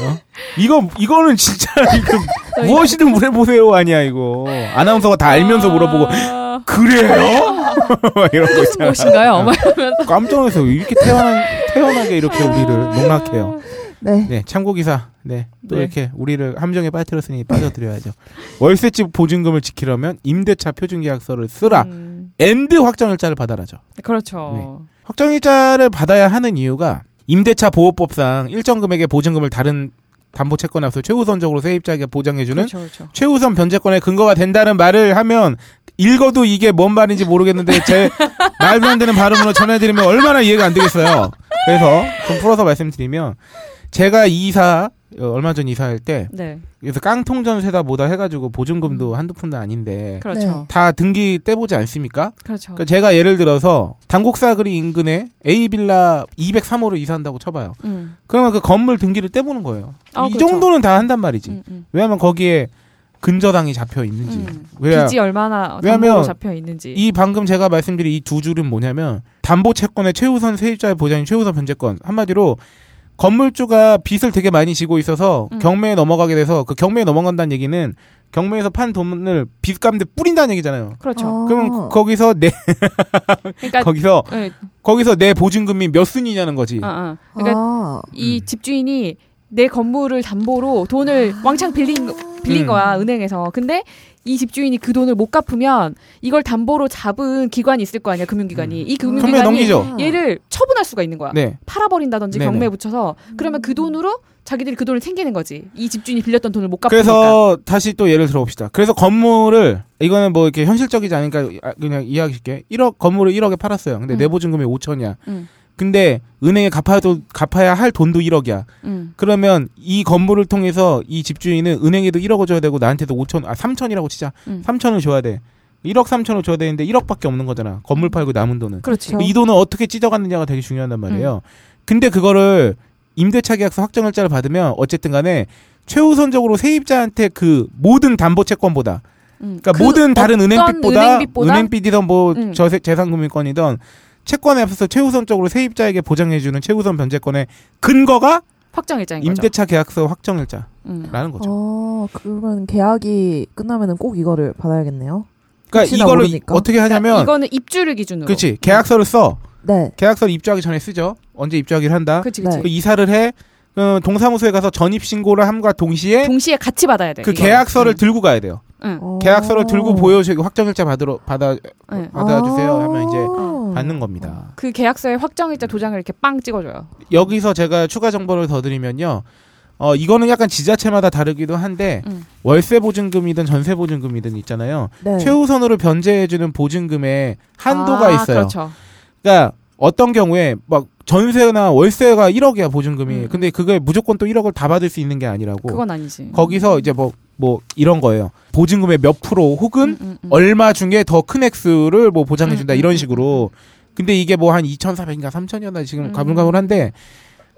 어? 이거 이거는 진짜 이거 무엇이든 물어보세요 아니야 이거 아나운서가 다 알면서 물어보고 아, 그래요? 막 이런 거 있잖아. 무엇인가요? 깜짝 놀라서 이렇게 태어난 태어나게 이렇게 우리를 농락해요. 네. 네 참고 기사. 네 또 네. 이렇게 우리를 함정에 빠뜨렸으니 빠져드려야죠. 월세집 보증금을 지키려면 임대차 표준계약서를 쓰라. 음, and 확정일자를 받아라죠. 그렇죠. 확정일자를 받아야 하는 이유가 임대차 보호법상 일정 금액의 보증금을 다른 담보 채권에서 최우선적으로 세입자에게 보장해주는 그렇죠, 그렇죠. 최우선 변제권의 근거가 된다는 말을 하면 읽어도 이게 뭔 말인지 모르겠는데 제 말도 안 되는 발음으로 전해드리면 얼마나 이해가 안 되겠어요. 그래서 좀 풀어서 말씀드리면 제가 이사 어, 얼마 전 이사할 때 네, 그래서 깡통 전세다 뭐다 해가지고 보증금도 한두 푼도 아닌데 그렇죠. 다 등기 떼보지 않습니까? 그렇죠. 그러니까 제가 예를 들어서 당곡사거리 인근에 A 빌라 203호로 이사한다고 쳐봐요. 음, 그러면 그 건물 등기를 떼보는 거예요. 아, 이 그렇죠. 정도는 다 한단 말이지. 음, 음. 왜냐하면 거기에 근저당이 잡혀 있는지. 음. 왜냐 빚이 얼마나 왜냐면 잡혀 있는지. 이 방금 제가 말씀드린 이 두 줄은 뭐냐면 담보 채권의 최우선 세입자의 보장인 최우선 변제권 한마디로 건물주가 빚을 되게 많이 지고 있어서 음. 경매에 넘어가게 돼서 그 경매에 넘어간다는 얘기는 경매에서 판 돈을 빚 갚는데 뿌린다는 얘기잖아요. 그렇죠. 아. 그러면 거기서 내 그러니까 거기서 네, 거기서 내 보증금이 몇 순이냐는 거지. 아, 아. 그러니까 아, 이 음. 집주인이 내 건물을 담보로 돈을 왕창 빌린 거- 빌린 음. 거야 은행에서. 근데 이 집주인이 그 돈을 못 갚으면 이걸 담보로 잡은 기관이 있을 거 아니야 금융기관이. 이 경매 금융기관이 넘기죠. 얘를 처분할 수가 있는 거야. 네. 팔아버린다든지 네네. 경매에 붙여서 그러면 그 돈으로 자기들이 그 돈을 챙기는 거지. 이 집주인이 빌렸던 돈을 못 갚으니까. 그래서 다시 또 예를 들어봅시다. 그래서 건물을 이거는 뭐 이렇게 현실적이지 않으니까 아, 그냥 이해하실게. 1억 건물을 1억에 팔았어요. 근데 음. 내 보증금이 5천이야. 음. 근데 은행에 갚아도 갚아야 할 돈도 1억이야. 음. 그러면 이 건물을 통해서 이 집주인은 은행에도 1억을 줘야 되고 나한테도 5천 아 3천이라고 치자. 음. 3천을 줘야 돼. 1억 3천을 줘야 되는데 1억밖에 없는 거잖아. 건물 팔고 남은 돈은. 그렇죠. 이 돈을 어떻게 찢어갔느냐가 되게 중요하단 말이에요. 근데 그거를 임대차 계약서 확정일자를 받으면 어쨌든 간에 최우선적으로 세입자한테 그 모든 담보 채권보다 음. 그러니까 그 모든 다른 은행빚보다 은행빚보다 은행빚이든 뭐 음. 저세, 재산금융권이든 채권에 앞서서 최우선적으로 세입자에게 보장해주는 최우선 변제권의 근거가 확정일자인 거죠. 임대차 계약서 확정일자라는 음. 거죠. 어, 그러면 계약이 끝나면은 꼭 이거를 받아야겠네요. 그러니까 이거를 모르니까. 어떻게 하냐면 그러니까 이거는 입주를 기준으로. 그렇지 계약서를 써. 네. 계약서를 입주하기 전에 쓰죠. 언제 입주하기를 한다. 그치 그치. 네. 그 이사를 해. 그 동사무소에 가서 전입 신고를 함과 동시에 동시에 같이 받아야 돼. 그 이거. 계약서를 응. 들고 가야 돼요. 응. 어. 계약서를 들고 보여주고 확정일자 받으러 받아 응. 받아주세요 하면 이제 아. 받는 겁니다. 그 계약서에 확정일자 도장을 이렇게 빵 찍어줘요. 여기서 제가 추가 정보를 더 드리면요. 어 이거는 약간 지자체마다 다르기도 한데 음. 월세 보증금이든 전세 보증금이든 있잖아요. 네. 최우선으로 변제해주는 보증금에 한도가 아, 있어요. 그렇죠. 그러니까 어떤 경우에 막 전세나 월세가 1억이야 보증금이. 음. 근데 그게 무조건 또 1억을 다 받을 수 있는 게 아니라고. 그건 아니지. 거기서 이제 뭐 뭐 이런 거예요. 보증금의 몇 프로 혹은 음, 음, 음. 얼마 중에 더 큰 액수를 뭐 보장해 준다 음, 이런 음, 식으로. 근데 이게 뭐 한 2,400인가 3,000이었나 지금 음. 가물가물한데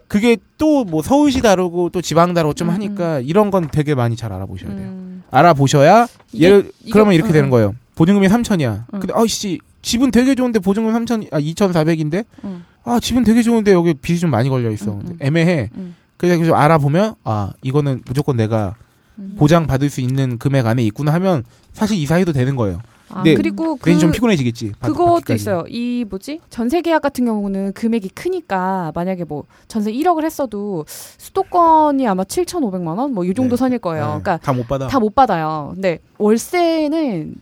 그게 또 뭐 서울시 다르고 또 지방 다르고 좀 음, 하니까 이런 건 되게 많이 잘 알아보셔야 돼요. 음. 알아보셔야 이게- 예를 이거- 그러면 이렇게 응, 되는 응. 거예요. 보증금이 3천이야. 응. 근데 아씨 집은 되게 좋은데 보증금 3천 아 2,400인데 응. 아 집은 되게 좋은데 여기 빚이 좀 많이 걸려 있어. 애매해. 응. 그래서 좀 알아보면 아 이거는 무조건 내가 음. 보장 받을 수 있는 금액 안에 있구나 하면 사실 이사해도 되는 거예요. 아, 네. 그리고 그 좀 피곤해지겠지. 받- 그것도 받기까지. 있어요. 이 뭐지? 전세 계약 같은 경우는 금액이 크니까 만약에 뭐 전세 1억을 했어도 수도권이 아마 7,500만 원 뭐 이 정도 네. 선일 거예요. 네, 그러니까 다 못 받아. 다 못 받아요. 근데 월세는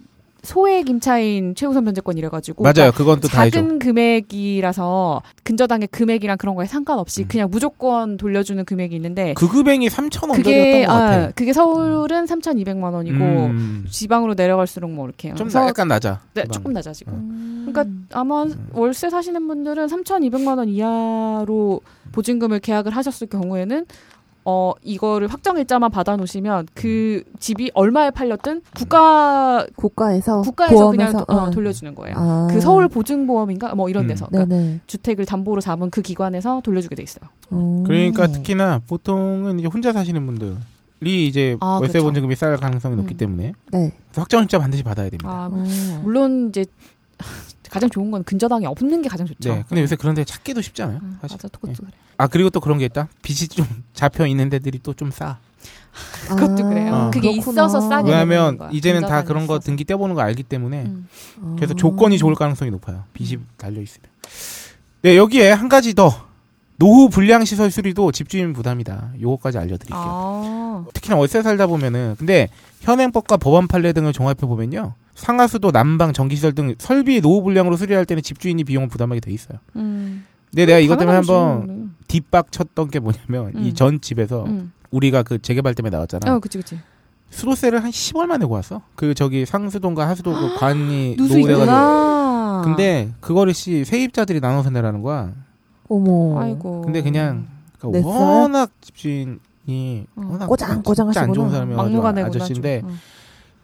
소액 임차인 최우선 변제권 이래가지고 맞아요. 그건 또. 작은 금액이라서 근저당의 금액이랑 그런 거에 상관없이 음. 그냥 무조건 돌려주는 금액이 있는데 그 금액이 3천 원 그게. 아, 그게 서울은 3,200만 원이고 음, 지방으로 내려갈수록 뭐 이렇게 좀 나, 약간 낮아. 네, 지방. 조금 낮아 지금. 음. 그러니까 아마 월세 사시는 분들은 3,200만 원 이하로 보증금을 계약을 하셨을 경우에는 어 이거를 확정 일자만 받아 놓으시면 그 집이 얼마에 팔렸든 국가 국가에서 국가에서 그냥 보험에서 도- 어, 어. 돌려주는 거예요. 아. 그 서울 보증보험인가 뭐 이런 음. 데서 그러니까 네네. 주택을 담보로 잡은 그 기관에서 돌려주게 돼 있어요. 어. 그러니까 특히나 보통은 이제 혼자 사시는 분들 이 이제 아, 월세 그렇죠. 보증금이 쌓일 가능성이 높기 음. 때문에 네. 확정일자 반드시 받아야 됩니다. 아, 어. 물론 이제 가장 좋은 건 근저당이 없는 게 가장 좋죠. 네. 근데 요새 그런 데 찾기도 쉽지 않아요? 음, 사실. 맞아, 그것도 예. 그래. 아 그리고 또 그런 게 있다. 빚이 좀 잡혀 있는 데들이 또 좀 싸. 그것도 그래요. 어. 그게 그렇구나. 있어서 싸게 왜냐하면. 이제는 다 그런 거 있어서. 등기 떼보는 거 알기 때문에 음. 그래서 아. 조건이 좋을 가능성이 높아요. 빚이 달려 있으면. 네 여기에 한 가지 더 노후 불량 시설 수리도 집주인 부담이다. 요거까지 알려드릴게요. 아, 특히나 월세 살다 보면은 근데 현행법과 법안 판례 등을 종합해 보면요. 상하수도, 난방, 전기시설 등 설비 노후 불량으로 수리할 때는 집주인이 비용을 부담하게 돼 있어요. 음. 근데 내가 이것 때문에 한번. 뒷박 쳤던 게 뭐냐면 이 음. 전 집에서 음. 우리가 그 재개발 때문에 나왔잖아. 어, 그치, 그치. 수도세를 한 10월만 내고 왔어. 그 저기 상수동과 하수도 그 관이 노후돼가지고. 근데 그거를 씨 세입자들이 나눠서 내라는 거야. 어머. 아이고. 근데 그냥 그러니까? 워낙 집주인이 어. 워낙 꼬장. 좋은 막무가내구나. 아저씨인데 좀.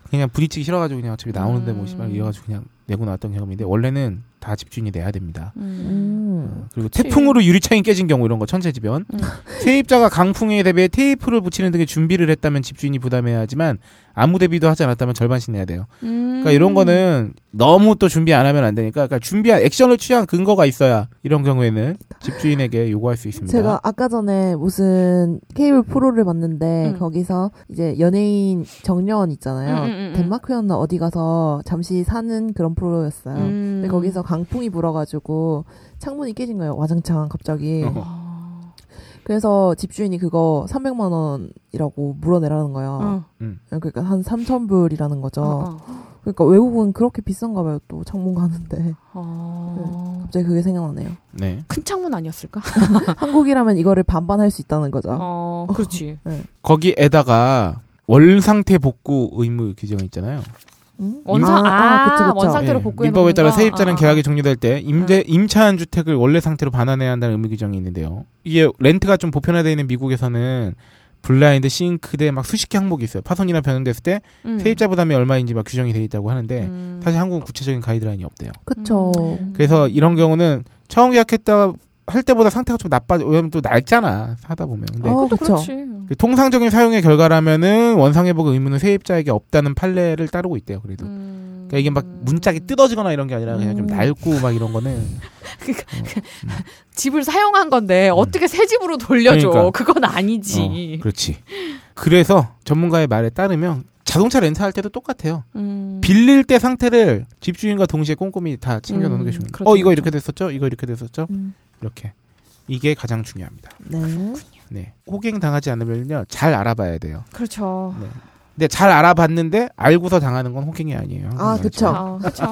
어. 그냥 부딪히기 싫어가지고 그냥 어차피 나오는데 뭐 음. 씨발 이래가지고 그냥 내고 나왔던 경험인데 원래는 다 집주인이 내야 됩니다. 음. 음. 그리고 그치. 태풍으로 유리창이 깨진 경우 이런 거 천재지변 음. 세입자가 강풍에 대비해 테이프를 붙이는 등의 준비를 했다면 집주인이 부담해야 하지만 아무 대비도 하지 않았다면 절반씩 내야 돼요. 그러니까 이런 거는 너무 또 준비 안 하면 안 되니까 그러니까 준비한 액션을 취한 근거가 있어야 이런 경우에는 집주인에게 요구할 수 있습니다. 제가 아까 전에 무슨 케이블 프로를 봤는데 음. 거기서 이제 연예인 정려원 있잖아요. 음, 음, 음, 음. 덴마크였나 어디 가서 잠시 사는 그런 프로였어요. 음. 근데 거기서 강풍이 불어가지고 창문이 깨진 거예요. 와장창 갑자기. 그래서 집주인이 그거 300만 원이라고 물어내라는 거예요. 어. 그러니까 한 3천 불이라는 거죠. 어, 어. 그러니까 외국은 그렇게 비싼가 봐요. 또 창문 가는데 어. 갑자기 그게 생각나네요. 네. 큰 창문 아니었을까? 한국이라면 이거를 반반 할 수 있다는 거죠. 어, 그렇지. 거기에다가 월 상태 복구 의무 규정이 있잖아요. 응? 원상 아, 아, 아, 그쵸, 그쵸. 원 상태로 예, 복구해 민법에 따라? 세입자는 아, 계약이 종료될 때 임대 임차한 주택을 원래 상태로 반환해야 한다는 의무 규정이 있는데요. 이게 렌트가 좀 보편화되어 있는 미국에서는 블라인드, 싱크대 막 수십 개 항목이 있어요. 파손이나 변형됐을 때 음. 세입자 부담이 얼마인지 막 규정이 되어 있다고 하는데 음. 사실 한국은 구체적인 가이드라인이 없대요. 음. 그래서 이런 경우는 처음 계약했다 할 때보다 상태가 좀 나빠져. 왜냐면 또 낡잖아. 사다 보면. 근데 어. 그렇지. 그 통상적인 사용의 결과라면은 원상회복 의무는 세입자에게 없다는 판례를 따르고 있대요. 그래도. 음. 그러니까 이게 막 문짝이 뜯어지거나 이런 게 아니라 그냥 좀 음. 낡고 막 이런 거는 집을 사용한 건데 어떻게 새 집으로 돌려줘? 음. 그러니까. 그건 아니지. 어, 그렇지. 그래서 전문가의 말에 따르면 자동차 렌트할 때도 똑같아요. 음. 빌릴 때 상태를 집주인과 동시에 꼼꼼히 다 챙겨 놓는 음, 게 중요해요. 그렇죠, 어, 이거 그렇죠. 이렇게 됐었죠? 이거 이렇게 됐었죠? 음. 이렇게. 이게 가장 중요합니다. 네. 네. 호갱 당하지 않으면요, 잘 알아봐야 돼요. 그렇죠. 네. 근데 잘 알아봤는데 알고서 당하는 건 호갱이 아니에요. 아, 그쵸. 아, 그렇죠.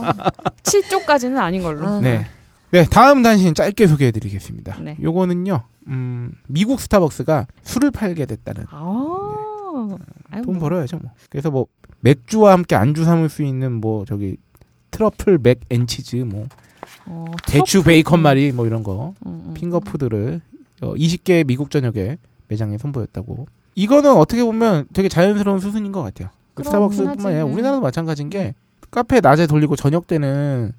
7조까지는 아닌 걸로. 아. 네. 네, 다음 단신 짧게 소개해 드리겠습니다. 네. 요거는요, 음, 미국 스타벅스가 술을 팔게 됐다는. 아. 아유, 돈 뭐. 벌어야죠, 뭐. 그래서 뭐, 맥주와 함께 안주 삼을 수 있는 뭐, 저기, truffle mac and cheese, 뭐, 어, 대추 트러플. 베이컨 말이, 뭐 이런 거. 음, 음. finger food를 어, 20개 미국 전역에 매장에 선보였다고. 이거는 어떻게 보면 되게 자연스러운 수순인 것 같아요. 그 스타벅스뿐만 아니라. 우리나라도 마찬가지인 게 카페 낮에 돌리고 저녁 때는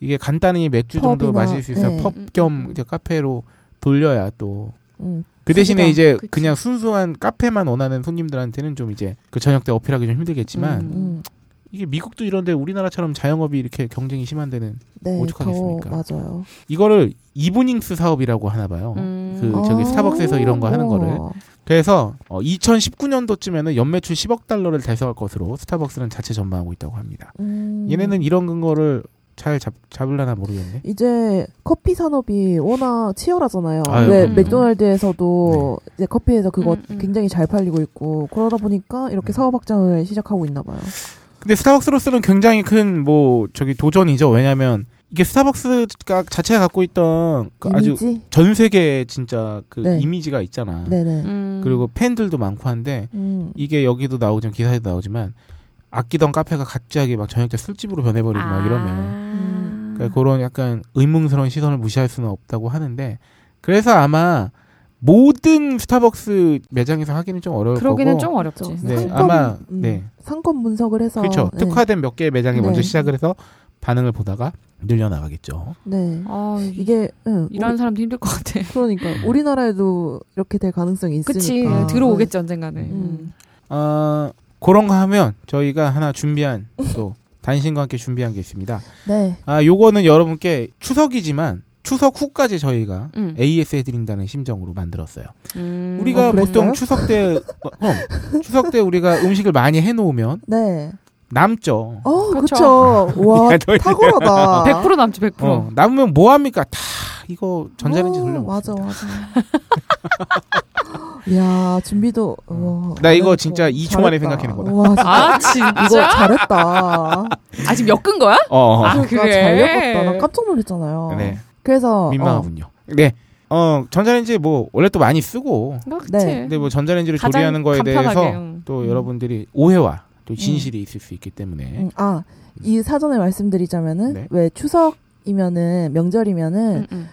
이게 간단히 맥주 정도 마실 수 있어 네. 펍 음, 겸 음. 카페로 돌려야 또. 음. 그 대신에. 이제 그치. 그냥 순수한 카페만 원하는 손님들한테는 좀 이제 그 저녁 때 어필하기 좀 힘들겠지만 음. 음. 이게 미국도 이런데 우리나라처럼 자영업이 이렇게 경쟁이 심한 데는 네. 오죽하겠습니까? 더 맞아요. 이거를 이브닝스 사업이라고 하나 봐요. 음. 그 저기 아. 스타벅스에서 이런 거 하는 어. 거를 그래서 어, 2019년도쯤에는 연매출 10억 달러를 달성할 것으로 스타벅스는 자체 전망하고 있다고 합니다. 음. 얘네는 이런 근거를 잘 잡, 잡으려나 모르겠네. 이제 커피 산업이 워낙 치열하잖아요. 아유, 왜 음. 맥도날드에서도 이제 커피에서 그거 음, 음. 굉장히 잘 팔리고 있고 그러다 보니까 이렇게 음. 사업 확장을 시작하고 있나 봐요. 근데 스타벅스로서는 굉장히 큰 뭐 저기 도전이죠. 왜냐하면 이게 스타벅스가 자체가 갖고 있던 그 아주? 전 세계 진짜 그 네. 이미지가 있잖아. 네네. 음. 그리고 팬들도 많고 한데 음. 이게 여기도 나오지만 기사에도 나오지만 아끼던 카페가 갑자기 막 저녁 때 술집으로 변해버리고 막 이러면 아. 그러니까 그런 약간 의문스러운 시선을 무시할 수는 없다고 하는데 그래서 아마 모든 스타벅스 매장에서 하기는 좀 어려울 그러기는 거고 좀 어렵지. 네, 상권, 아마 음, 네 상권 분석을 해서 그렇죠 네. 특화된 몇 개의 매장에 네. 먼저 시작을 해서 반응을 보다가 늘려 나가겠죠. 네. 아, 이게 응, 일하는 사람도 힘들 것 같아. 그러니까 우리나라에도 이렇게 될 가능성이 있으니까. 그치. 아. 들어오겠지, 언젠가는. 음. 어, 그런 거 하면 저희가 하나 준비한 또 단신과 함께 준비한 게 있습니다. 네. 아 요거는 여러분께 추석이지만 추석 후까지 저희가 음. AS 해드린다는 심정으로 만들었어요. 음. 우리가 어? 보통 추석 때 어, 그럼 추석 때 우리가 음식을 많이 해놓으면 네. 남죠. 어, 그쵸. 그쵸. 와. 탁월하다. 100% 남지, 100%. 어, 남으면 뭐 합니까? 다 이거 전자레인지 어, 돌려 맞아. 맞아. 야, 준비도. 와, 나 이거. 진짜 2초 만에 잘했다. 생각해낸 거다. 와, 진짜. 아, 진짜? 이거 잘했다. 아, 지금 엮은 거야? 어, 어. 아, 그러니까 그래? 잘 엮었다. 나 깜짝 놀랐잖아요. 네 그래서 민망하군요. 네. 어 전자레인지 뭐 원래 또 많이 쓰고 그렇지. 네. 근데 뭐 전자레인지를 조리하는 거에 간편하게, 대해서 응. 또 음. 여러분들이 오해와 또 진실이 있을 수 있기 때문에 음, 아, 이 사전에 말씀드리자면은 네. 왜 추석이면은 명절이면은 응, 응.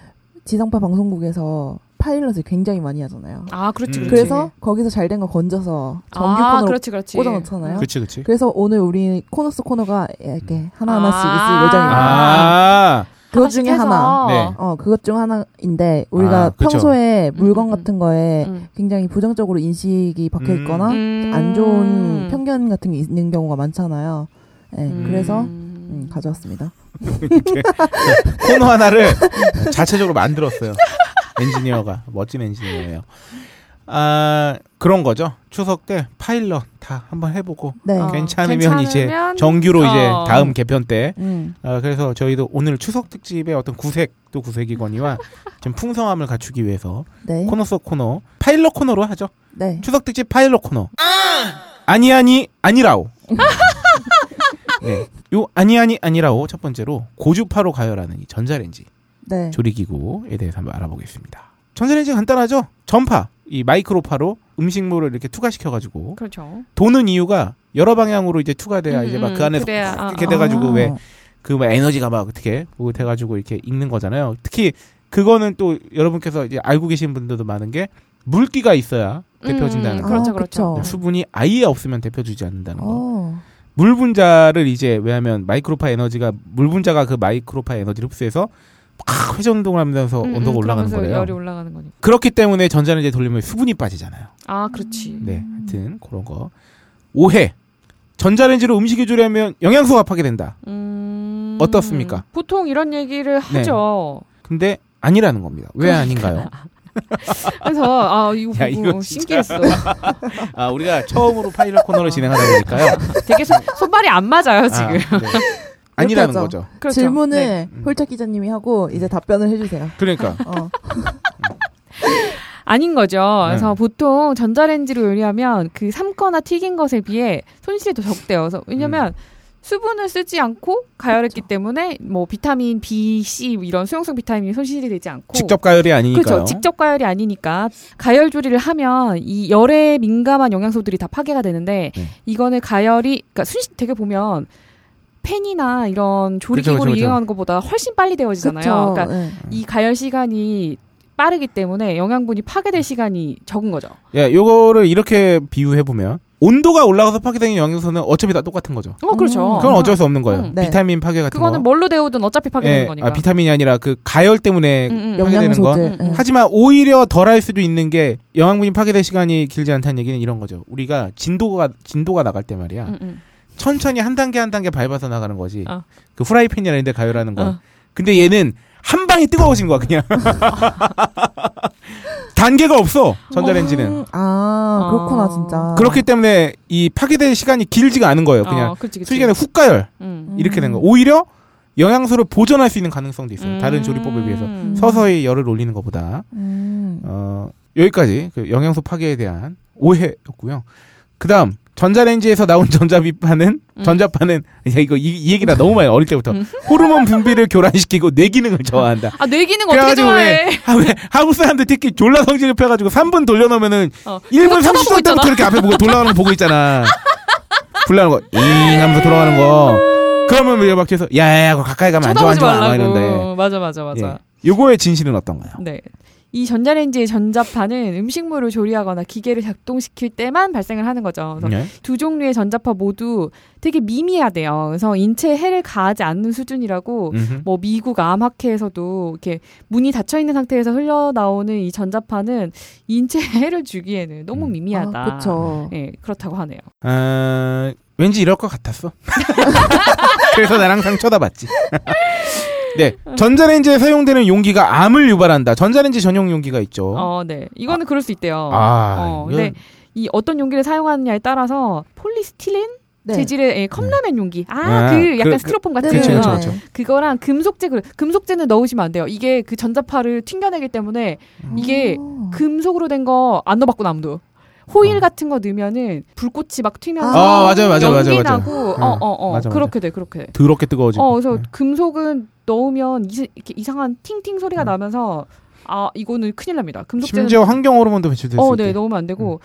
지상파 방송국에서 파일럿을 굉장히 많이 하잖아요. 아, 그렇지, 음. 그렇지. 그래서 거기서 잘 된 거 건져서 정규 아, 코너로 그렇지, 그렇지. 꽂아놓잖아요. 그치 그치. 그래서 오늘 우리 코너스 코너가 이렇게 하나하나씩 아. 있을 예정입니다. 아 그것 중에 하나. 네. 어, 그것 중 하나인데 우리가 아. 평소에 음, 물건 음, 같은 거에 응. 굉장히 부정적으로 인식이 박혀 음. 있거나 음. 안 좋은 편견 같은 게 있는 경우가 많잖아요. 네, 음. 그래서 음, 가져왔습니다. 코너 하나를 자체적으로 만들었어요. 엔지니어가 멋진 엔지니어예요. 아 그런 거죠. 추석 때 파일럿 다 한번 해보고 네. 어. 괜찮으면, 이제 괜찮으면, 정규로 이제 어. 다음 개편 때. 음. 아, 그래서 저희도 오늘 추석 특집의 어떤 구색도 구색이거니와 좀 풍성함을 갖추기 위해서 네. 코너 속 코너 파일럿 코너로 하죠. 네. 추석 특집 파일럿 코너. 아 니 아니 아니라오. 네. 요 아니 아니 아니라오 첫 번째로 고주파로 가열하는 이 전자레인지 네. 조리기구에 대해서 한번 알아보겠습니다. 전자레인지 간단하죠? 전파 이 마이크로파로 음식물을 이렇게 투과시켜가지고 그렇죠. 도는 이유가 여러 방향으로 이제 투과돼야 음, 이제 막 음, 그 안에서 그래야, 막 아, 이렇게 아. 돼가지고 아. 왜그막 에너지가 막 어떻게 뭐 돼가지고 이렇게 익는 거잖아요. 특히 그거는 또 여러분께서 이제 알고 계신 분들도 많은 게 물기가 있어야 대표진다는 음, 거. 그렇죠, 아, 그렇죠. 그쵸. 수분이 아예 없으면 대표주지 않는다는 거. 어. 물 분자를 이제 왜냐하면 마이크로파 에너지가 물 분자가 그 마이크로파 에너지를 흡수해서 막 회전 운동을 하면서 음, 온도가 음, 올라가는 거래요. 열이 올라가는 거니까. 그렇기 때문에 전자레인지 돌리면 수분이 빠지잖아요. 아, 그렇지. 네, 하여튼 그런 거. 오해. 전자레인지로 음식이 조리하면 영양소가 파괴 된다. 음. 어떻습니까? 보통 이런 얘기를 네. 하죠. 근데 아니라는 겁니다. 왜 아닌가요? 그래서 아 이거 야, 이거. 신기했어. 아 우리가 처음으로 파일럿 코너를 진행하다 보니까요. 되게 손, 손발이 안 맞아요 지금. 아, 네. 아니라는 하죠. 거죠. 그렇죠. 질문을 네. 홀짝 기자님이 하고 이제 답변을 해주세요. 그러니까 어. 아닌 거죠. 네. 그래서 보통 전자레인지로 요리하면 그 삶거나 튀긴 것에 비해 손실이 더 적대요. 그래서 왜냐면 음. 수분을 쓰지 않고 가열했기 때문에 뭐 비타민 B, C 이런 수용성 비타민이 손실이 되지 않고 직접 가열이 아니니까요. 그렇죠. 직접 가열이 아니니까 가열 조리를 하면 이 열에 민감한 영양소들이 다 파괴가 되는데 네. 이거는 가열이 그러니까 순시 되게 보면 팬이나 이런 조리기구를. 이용하는 것보다 훨씬 빨리 데워지잖아요. 그쵸. 그러니까 네. 이 가열 시간이 빠르기 때문에 영양분이 파괴될 시간이 적은 거죠. 예, 요거를 이렇게 비유해 보면 온도가 올라가서 파괴되는 영양소는 어차피 다 똑같은 거죠. 어, 그렇죠. 그건 어쩔 수 없는 거예요. 음. 네. 비타민 파괴 같은 그거는 거. 뭘로 데우든 어차피 파괴되는 예, 거니까. 아, 비타민이 아니라 그 가열 때문에 음, 음. 파괴되는 거. 영양소들. 네. 하지만 오히려 덜할 수도 있는 게 영양분이 파괴될 시간이 길지 않다는 얘기는 이런 거죠. 우리가 진도가 진도가 나갈 때 말이야. 음, 음. 천천히 한 단계 한 단계 밟아서 나가는 거지. 어. 그 프라이팬이나 이런 데 가열하는 거. 어. 근데 얘는 한 방에 뜨거워진 거야, 그냥. 단계가 없어, 전자레인지는. 음, 아 그렇구나 어. 진짜. 그렇기 때문에 이 파괴될 시간이 길지가 않은 거예요. 그냥 어, 그치, 그치. 순식간에 훅 가열. 음. 이렇게 된 거. 오히려 영양소를 보존할 수 있는 가능성도 있어요. 음. 다른 조리법에 비해서. 음. 서서히 열을 올리는 것보다. 음. 어, 여기까지 그 영양소 파괴에 대한 오해였고요. 그 다음, 전자레인지에서 나온 전자비파는, 음. 전자파는, 야, 이거, 이, 이 얘기 나 너무 많이 어릴 때부터. 음. 호르몬 분비를 교란시키고 뇌 기능을 저하한다. 아, 뇌 기능 어떻게 그래가지고 좋아해? 왜, 아, 왜 한국 사람들 특히 졸라 성질을 펴가지고 3분 돌려놓으면은 어. 1분 그거 쳐다보고 30초 때부터. 이렇게 앞에 보고 돌아가는 거 보고 있잖아. 불나는 거, 잉 하면서 돌아가는 거. 그러면 왜막 뒤에서, 야야야, 가까이 가면 안 좋아, 안 좋아, 막 말라고. 이러는데. 맞아, 맞아, 맞아. 예. 요거의 진실은 어떤가요? 네. 이 전자레인지의 전자파는 음식물을 조리하거나 기계를 작동시킬 때만 발생을 하는 거죠. 그래서 네. 두 종류의 전자파 모두 되게 미미하대요. 그래서 인체에 해를 가하지 않는 수준이라고 음흠. 뭐 미국 암학회에서도 이렇게 문이 닫혀 있는 상태에서 흘러나오는 이 전자파는 인체에 해를 주기에는 너무 음. 미미하다. 아, 그쵸. 예, 그렇다고 하네요. 아, 왠지 이럴 것 같았어. 그래서 난 항상 쳐다봤지. 네. 전자레인지에 사용되는 용기가 암을 유발한다. 전자레인지 전용 용기가 있죠. 어, 네. 이거는 그럴 수 있대요. 아, 어, 이건- 근데 이 어떤 용기를 사용하느냐에 따라서 폴리스틸렌 네. 재질의 예, 컵라면 용기. 아, 아, 그 약간 그- 스티로폼 같은 네, 그쵸, 네, 그쵸, 거. 네. 그쵸. 그거랑 금속재 그 금속재는 넣으시면 안 돼요. 이게 그 전자파를 튕겨내기 때문에 이게 아. 금속으로 된 거 안 넣어봤고 아무도. 호일 어. 같은 거 넣으면은 불꽃이 막 튀면서 아, 맞아요, 맞아요, 맞아요, 연기 맞아요. 나고 응, 어어 어 맞아, 맞아. 그렇게 돼 그렇게 돼. 더럽게 뜨거워지고. 어 그래서 네. 금속은 넣으면 이, 이렇게 이상한 팅팅 소리가 음. 나면서 아 이거는 큰일 납니다. 금속재는 심지어 환경 호르몬도 배출될 수 어, 있대. 음. 네, 넣으면 안 되고.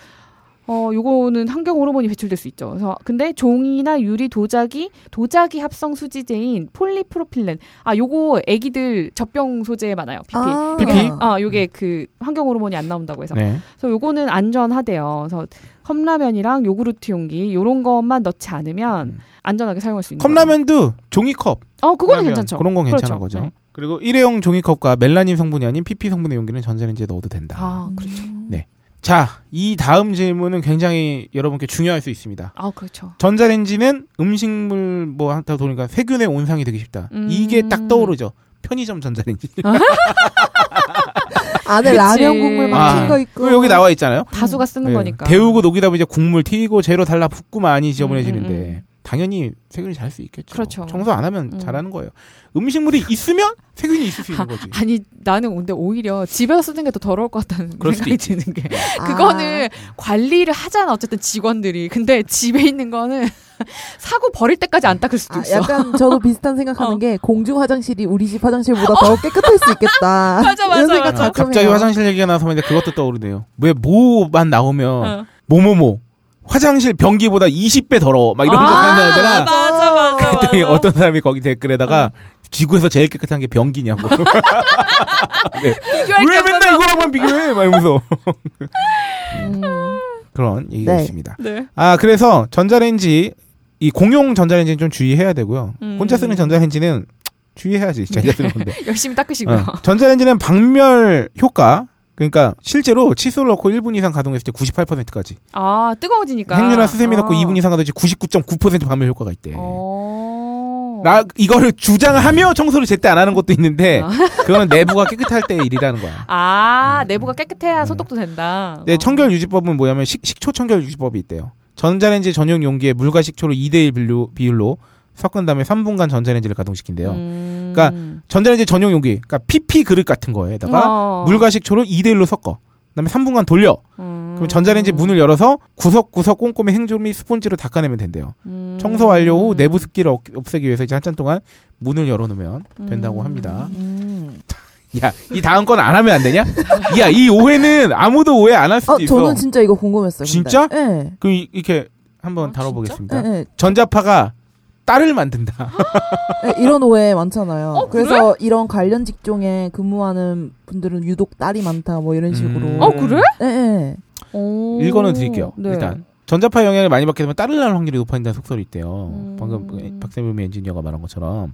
어, 요거는 환경 호르몬이 배출될 수 있죠. 그래서 근데 종이나 유리 도자기, 도자기 합성 수지제인 폴리프로필렌. 아, 요거 애기들 젖병 소재에 많아요. PP. 아. 요게 PP? 아, 요게 그 환경 호르몬이 안 나온다고 해서. 네. 그래서 요거는 안전하대요. 그래서 컵라면이랑 요구르트 용기 요런 것만 넣지 않으면 음. 안전하게 사용할 수 있는 컵라면도 종이컵. 거예요. 어, 그거는 괜찮죠. 그런 건 괜찮은 그렇죠. 거죠. 네. 그리고 일회용 종이컵과 멜라닌 성분이 아닌 PP 성분의 용기는 전자레인지에 넣어도 된다. 아, 그렇죠. 네. 자, 이 다음 질문은 굉장히 여러분께 중요할 수 있습니다. 아, 그렇죠. 전자레인지는 음식물 뭐 하다 보니까 세균의 온상이 되기 쉽다. 음. 이게 딱 떠오르죠. 편의점 전자레인지. 안에 그치. 라면 국물 막 아, 튄거 있고. 여기 나와 있잖아요. 다수가 쓰는 네. 거니까. 데우고 녹이다 보면 이제 국물 튀고 재료 달라 붓고 많이 지저분해지는데 음, 음, 음. 당연히 세균이 잘 수 있겠죠. 그렇죠. 청소 안 하면 음. 잘하는 거예요. 음식물이 있으면 세균이 있을 수 있는 거지. 아 니 나는 근데 오히려 집에서 쓰는 게 더 더러울 것 같다는 생각이 드는 게 아. 그거는 관리를 하잖아 어쨌든 직원들이 근데 집에 있는 거는 사고 버릴 때까지 안 닦을 수도 아, 있어 약간 저도 비슷한 생각하는 어. 게 공중 화장실이 우리 집 화장실보다 더 깨끗할 수 있겠다. 맞아, 맞아, 이런 생각 맞아. 아, 갑자기 해요. 화장실 얘기가 나서 근데 그것도 떠오르네요. 왜 뭐만 나오면 어. 뭐뭐뭐 화장실 변기보다 20배 더러워 막 이런 거 아, 하는 애들아 맞아 맞아 그랬더니 맞아. 어떤 사람이 거기 댓글에다가 지구에서 제일 깨끗한 게 변기냐고. 네. 왜 맨날. 이거랑만 비교해? 막 이러면서. 음. 그런 얘기가 네. 있습니다. 네. 아, 그래서 전자레인지, 이 공용 전자레인지는 좀 주의해야 되고요. 음. 혼자 쓰는 전자레인지는 주의해야지. 자기가 쓰는 건데. 열심히 닦으시고요 어, 전자레인지는 박멸 효과, 그러니까 실제로 칫솔 넣고 1분 이상 가동했을 때 98%까지. 아 뜨거워지니까 행유나 수세미 넣고 아. 2분 이상 가동했을 때 99.9% 박멸 효과가 있대. 어. 나 이거를 주장하며 청소를 제때 안 하는 것도 있는데 아. 그거는 내부가 깨끗할 때 일이라는 거야. 아, 내부가 깨끗해야 소독도 된다. 네, 어. 청결 유지법은 뭐냐면 식, 식초 청결 유지법이 있대요. 전자레인지 전용 용기에 물과 식초를 2대1 비율로, 비율로 섞은 다음에 3분간 전자레인지를 가동시킨대요. 음. 그러니까 전자레인지 전용 용기, 그러니까 PP 그릇 같은 거에다가 어. 물과 식초를 2대 1로 섞어. 그다음에 3분간 돌려. 음. 그럼 전자레인지 문을 열어서 구석구석 꼼꼼히 행주미 스펀지로 닦아내면 된대요. 음. 청소 완료 후 내부 습기를 없- 없애기 위해서 이제 한참 동안 문을 열어놓으면 된다고 음. 합니다. 음. 야, 이 다음 건 안 하면 안 되냐? 야, 이 오해는 아무도 오해 안 할 수도 어, 있어. 저는 진짜 이거 궁금했어요. 근데. 진짜? 네. 그 이- 이렇게 한번 아, 다뤄보겠습니다. 네, 네. 전자파가 딸을 만든다. 네, 이런 오해 많잖아요. 어, 그래? 그래서 이런 관련 직종에 근무하는 분들은 유독 딸이 많다 뭐 이런 식으로. 음. 어, 그래? 네, 네. 오. 일거는 드릴게요. 네. 일단 전자파 영향을 많이 받게 되면 딸을 낳을 확률이 높아진다는 속설이 있대요. 음. 방금 박세범 엔지니어가 말한 것처럼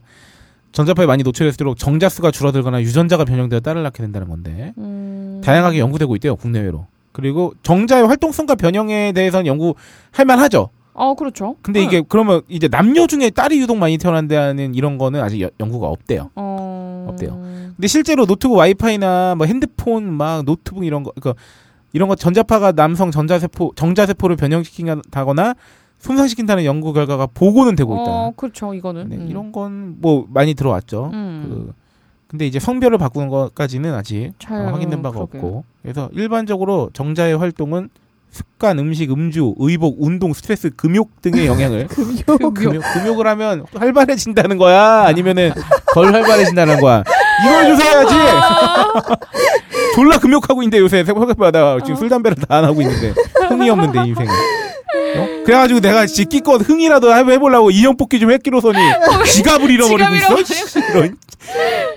전자파에 많이 노출될수록 정자수가 줄어들거나 유전자가 변형되어 딸을 낳게 된다는 건데 음. 다양하게 연구되고 있대요 국내외로. 그리고 정자의 활동성과 변형에 대해서는 연구할 만하죠. 어, 그렇죠. 근데 이게 그러면 이제 남녀 중에 딸이 유독 많이 태어난다는 이런 거는 아직 여- 연구가 없대요. 어. 없대요. 근데 실제로 노트북 와이파이나 뭐 핸드폰 막 노트북 이런 거 그러니까 이런 거 전자파가 남성 전자세포 정자세포를 변형시킨다거나 손상시킨다는 연구 결과가 보고는 되고 있다. 어, 그렇죠. 이거는. 네, 음. 이런 건 뭐 많이 들어왔죠. 음. 그 근데 이제 성별을 바꾸는 것까지는 아직 잘 어, 확인된 바가 그러게요. 없고 그래서 일반적으로 정자의 활동은 습관, 음식, 음주, 의복, 운동, 스트레스, 금욕 등의 영향을 금욕. 금욕, 금욕을 하면 활발해진다는 거야? 아니면은 덜 활발해진다는 거야? 이걸 조사해야지! 졸라 금욕하고 있는데 요새 새벽마다 지금 술, 담배를 다 안 하고 있는데. 흥이 없는데, 인생에. 어? 그래가지고 내가 진짜 끼껏 흥이라도 해- 해보려고 인형 뽑기 좀 했기로서니 지갑을 잃어버리고 있어? 씨, 이런.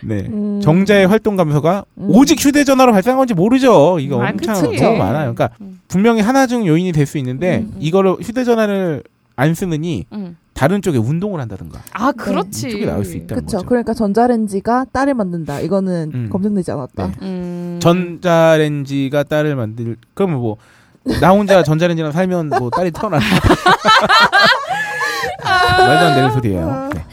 네. 음. 정자의 활동 감소가 음. 오직 휴대전화로 발생한 건지 모르죠. 이거 아, 엄청 그치. 너무 많아요. 그러니까 음. 분명히 하나 중 요인이 될 수 있는데 음, 음. 이거를 휴대전화를 안 쓰느니 음. 다른 쪽에 운동을 한다든가 아, 그렇지. 이쪽에 나올 수 있다. 그쵸. 거죠. 그러니까 전자레인지가 딸을 만든다. 이거는 음. 검증되지 않았다. 네. 음. 전자레인지가 딸을 만들 그러면 뭐 나 혼자 전자레인지랑 살면 뭐 딸이 태어나는 말도 안 되는 소리예요. 네.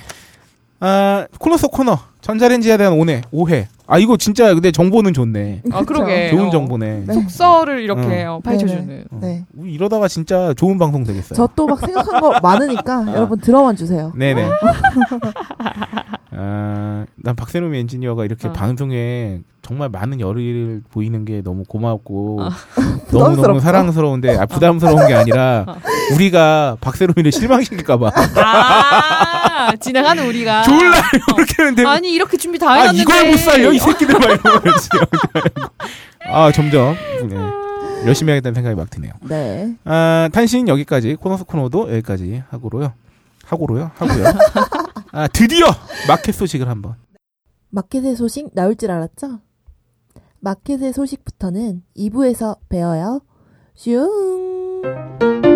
아 코너 속 코너 전자레인지에 대한 오해 오해. 아 이거 진짜 근데 정보는 좋네. 아, 그러게. 좋은 어. 정보네. 네. 속설을 이렇게 응. 어, 파헤쳐주는. 어. 네. 우리 이러다가 진짜 좋은 방송 되겠어요. 저 또 막 생각한 거 많으니까 여러분 들어만 주세요. 네네. 아, 난 박세롬 엔지니어가 이렇게 어. 방송에 정말 많은 열의를 보이는 게 너무 고맙고 어. 너무너무? 사랑스러운데 아, 부담스러운 게 아니라 어. 우리가 박세롬이를 실망시킬까봐 아, 진행하는 우리가. 졸라 이렇게 하는데 아니, 이렇게 준비 다아 해놨는데. 이걸 못 살려 이 새끼들 막 이러면서 아 점점 네, 열심히 하겠다는 생각이 막 드네요. 네. 아, 탄신 여기까지 코너 속 코너도 여기까지 하고로요. 하고로요. 하고요. 아, 드디어 마켓 소식을 한번. 마켓의 소식 나올 줄 알았죠? 마켓의 소식부터는 2부에서 봬요. 슝!